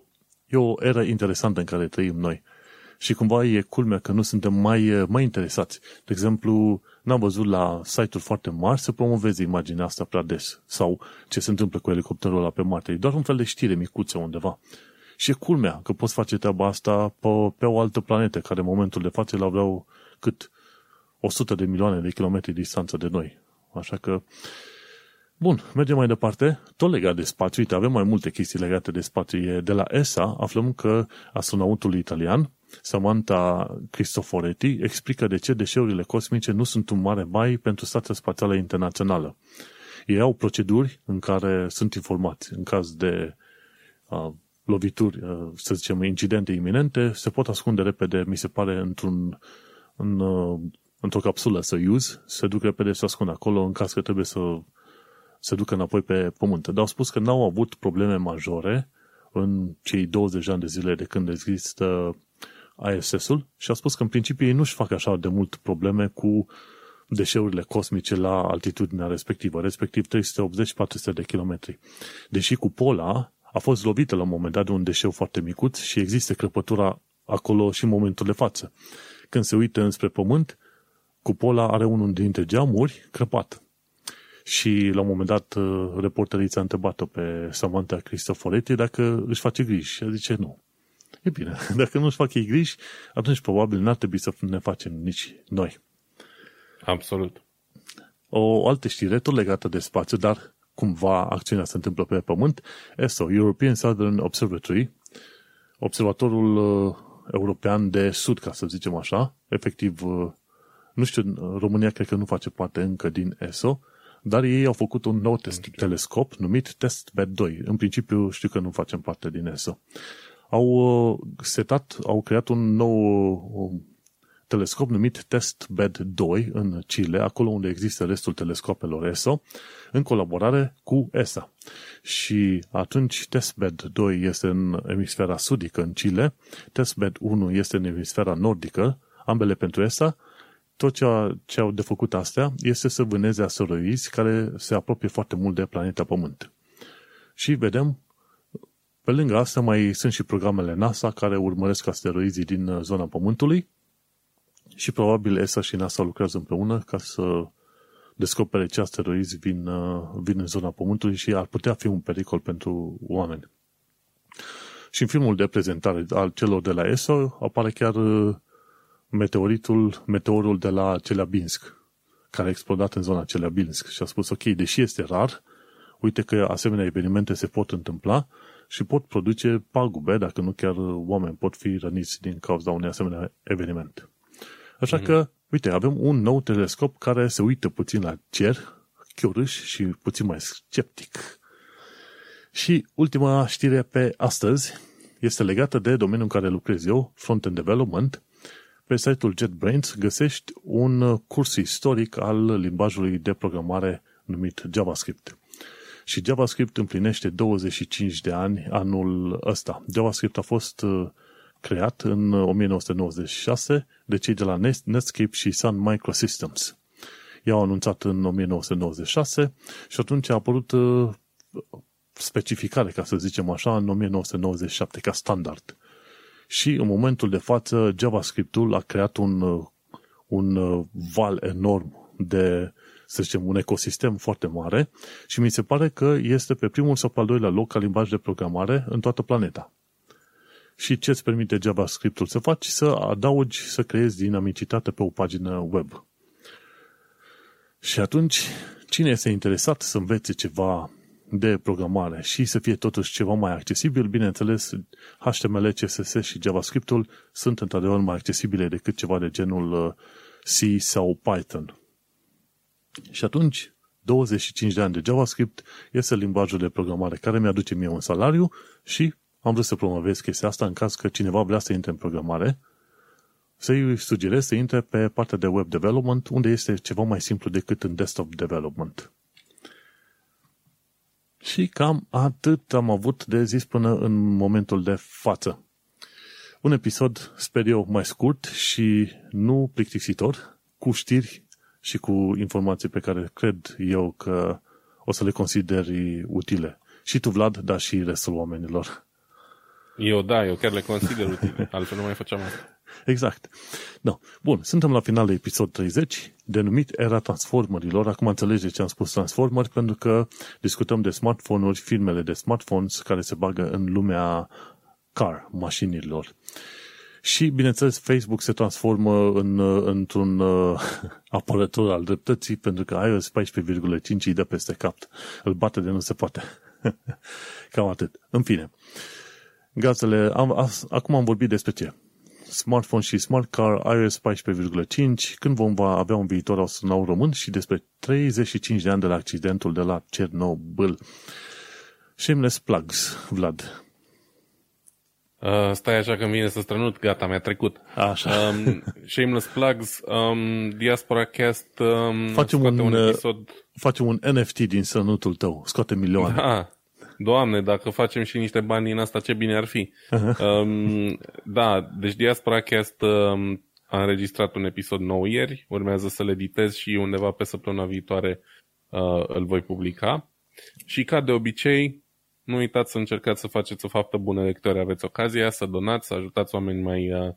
e o eră interesantă în care trăim noi. Și cumva e culmea că nu suntem mai, mai interesați. De exemplu, n-am văzut la site-uri foarte mari să promoveze imaginea asta prea des. Sau ce se întâmplă cu elicopterul ăla pe Marte. E doar un fel de știre micuță undeva. Și e culmea că poți face treaba asta pe, pe o altă planetă, care în momentul de față la vreau cât 100 de milioane de kilometri distanță de noi. Așa că, bun, mergem mai departe. Tot legat de spațiu, uite, avem mai multe chestii legate de spațiu. De la ESA aflăm că astronautul italian, Samantha Cristoforetti, explică de ce deșeurile cosmice nu sunt un mare mai pentru Stația Spațială Internațională. Ei au proceduri în care sunt informați în caz de uh, lovituri, uh, să zicem, incidente iminente, se pot ascunde repede, mi se pare, într-un în, uh, într-o capsulă să use, se duc repede să ascund acolo în caz că trebuie să se ducă înapoi pe pământ. Dar au spus că n-au avut probleme majore în cei 20 ani de zile de când există ISS-ul și au spus că în principiu ei nu-și fac așa de mult probleme cu deșeurile cosmice la altitudinea respectivă, respectiv 380-400 de kilometri. Deși cupola a fost lovită la un moment dat de un deșeu foarte micuț și există crăpătura acolo și în momentul de față. Când se uită înspre pământ, cupola are unul dintre geamuri crăpat. Și la un moment dat uh, reporterii ți-a întrebat-o pe Samantha Cristoforetti dacă își face griji. Și zice nu. E bine, dacă nu își fac ei griji, atunci probabil n-ar trebui să ne facem nici noi. Absolut. O altă știre, tot legată de spațiu, dar cumva acțiunea se întâmplă pe pământ, ESO, European Southern Observatory, observatorul uh, european de sud, ca să zicem așa, efectiv uh, nu știu, România cred că nu face parte încă din ESO, dar ei au făcut un nou test, telescop numit TestBed 2. În principiu știu că nu facem parte din ESO. Au uh, setat, au creat un nou un telescop numit TestBed 2 în Chile, acolo unde există restul telescopelor ESO, în colaborare cu ESA. Și atunci TestBed 2 este în emisfera sudică în Chile, TestBed 1 este în emisfera nordică, ambele pentru ESA, tot ce, ce au de făcut astea este să vâneze asteroizi care se apropie foarte mult de planeta Pământ. Și vedem, pe lângă asta mai sunt și programele NASA care urmăresc asteroizii din uh, zona Pământului și probabil ESA și NASA lucrează împreună ca să descopere ce asteroizi vin, uh, vin în zona Pământului și ar putea fi un pericol pentru oameni. Și în filmul de prezentare al celor de la ESA apare chiar uh, meteoritul, meteorul de la Celeabinsk, care a explodat în zona Celeabinsk și a spus, ok, deși este rar, uite că asemenea evenimente se pot întâmpla și pot produce pagube, dacă nu chiar oameni pot fi răniți din cauza unui asemenea eveniment. Așa mm-hmm. că, uite, avem un nou telescop care se uită puțin la cer, chiorâș și puțin mai sceptic. Și ultima știre pe astăzi este legată de domeniul în care lucrez eu, front-end development, pe site-ul JetBrains găsești un curs istoric al limbajului de programare numit JavaScript. Și JavaScript împlinește 25 de ani anul ăsta. JavaScript a fost uh, creat în 1996 de cei de la Netscape și Sun Microsystems. I-au anunțat în 1996 și atunci a apărut uh, specificare, ca să zicem așa, în 1997 ca standard. Și în momentul de față JavaScript-ul a creat un, uh, un val enorm de să zicem, un ecosistem foarte mare și mi se pare că este pe primul sau pe al doilea loc ca limbaj de programare în toată planeta. Și ce îți permite JavaScript-ul să faci? Să adaugi, să creezi dinamicitate pe o pagină web. Și atunci, cine este interesat să învețe ceva de programare și să fie totuși ceva mai accesibil, bineînțeles, HTML, CSS și JavaScript-ul sunt într-adevăr mai accesibile decât ceva de genul uh, C sau Python. Și atunci, 25 de ani de JavaScript este limbajul de programare care mi-aduce mie un salariu și am vrut să promovez chestia asta în caz că cineva vrea să intre în programare, să-i sugerez să intre pe partea de web development, unde este ceva mai simplu decât în desktop development. Și cam atât am avut de zis până în momentul de față. Un episod, sper eu, mai scurt și nu plictisitor, cu știri și cu informații pe care cred eu că o să le consideri utile. Și tu, Vlad, dar și restul oamenilor. Eu da, eu chiar le consider utile, altfel nu mai făceam asta. Exact. No. Bun, suntem la final de episod 30, denumit Era Transformerilor. Acum înțelegi de ce am spus Transformeri, pentru că discutăm de smartphone-uri, filmele de smartphones care se bagă în lumea car, mașinilor. Și, bineînțeles, Facebook se transformă în, într-un uh, apărător al dreptății pentru că iOS 14,5 îi dă peste cap. Îl bate de nu se poate. Cam atât. În fine. Gazele, am, as, acum am vorbit despre ce? Smartphone și Smart Car, iOS 14,5, când vom va avea un viitor astronau român și despre 35 de ani de la accidentul de la Chernobyl. Shameless plugs, Vlad. Uh, stai așa că vine să strănut, gata, mi-a trecut. Așa. Um, shameless plugs, um, Diaspora Cast um, facem un, un uh, episod... Facem un NFT din sănutul tău, scoate milioane. Da, Doamne, dacă facem și niște bani din asta, ce bine ar fi. Uh-huh. Um, da, deci Diaspora Cast um, a înregistrat un episod nou ieri, urmează să-l editez și undeva pe săptămâna viitoare uh, îl voi publica. Și ca de obicei, nu uitați să încercați să faceți o faptă bună de câte ori aveți ocazia, să donați, să ajutați oameni mai uh,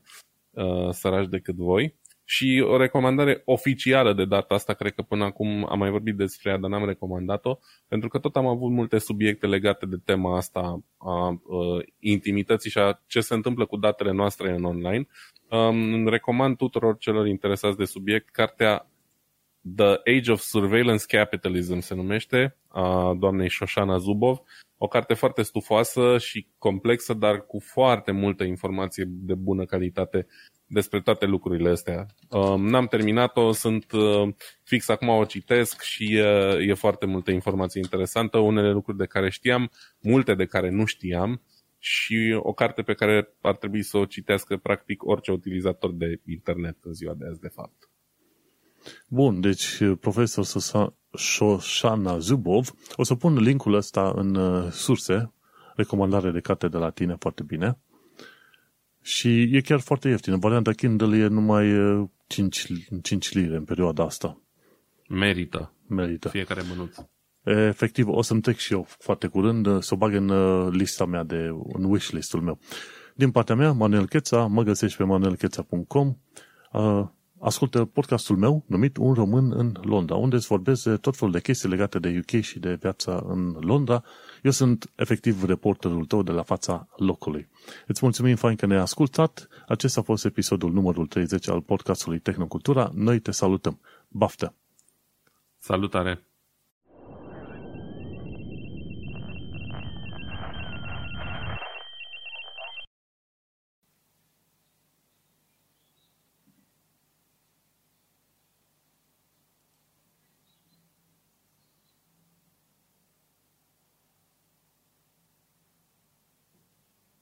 uh, sărași decât voi. Și o recomandare oficială de data asta, cred că până acum am mai vorbit despre ea, dar n-am recomandat-o, pentru că tot am avut multe subiecte legate de tema asta a, a uh, intimității și a ce se întâmplă cu datele noastre în online. Um, recomand tuturor celor interesați de subiect cartea The Age of Surveillance Capitalism se numește, a doamnei Shoshana Zubov. O carte foarte stufoasă și complexă, dar cu foarte multă informație de bună calitate despre toate lucrurile astea. Um, n-am terminat-o, sunt uh, fix acum o citesc și e foarte multă informație interesantă, unele lucruri de care știam, multe de care nu știam și o carte pe care ar trebui să o citească practic orice utilizator de internet în ziua de azi, de fapt. Bun, deci profesor Shoshana Zubov, o să pun linkul ăsta în uh, surse, recomandare de carte de la tine, foarte bine. Și e chiar foarte ieftin. Varianta Kindle e numai 5, uh, 5 lire în perioada asta. Merită. Merită. Fiecare mânuț. Efectiv, o să-mi trec și eu foarte curând uh, să o bag în lista mea de, în wishlist-ul meu. Din partea mea, Manuel Cheța, mă găsești pe manuelcheța.com ascultă podcastul meu numit Un român în Londra, unde îți vorbesc de tot felul de chestii legate de UK și de viața în Londra. Eu sunt efectiv reporterul tău de la fața locului. Îți mulțumim fain că ne-ai ascultat. Acesta a fost episodul numărul 30 al podcastului Tehnocultura. Noi te salutăm. Baftă! Salutare!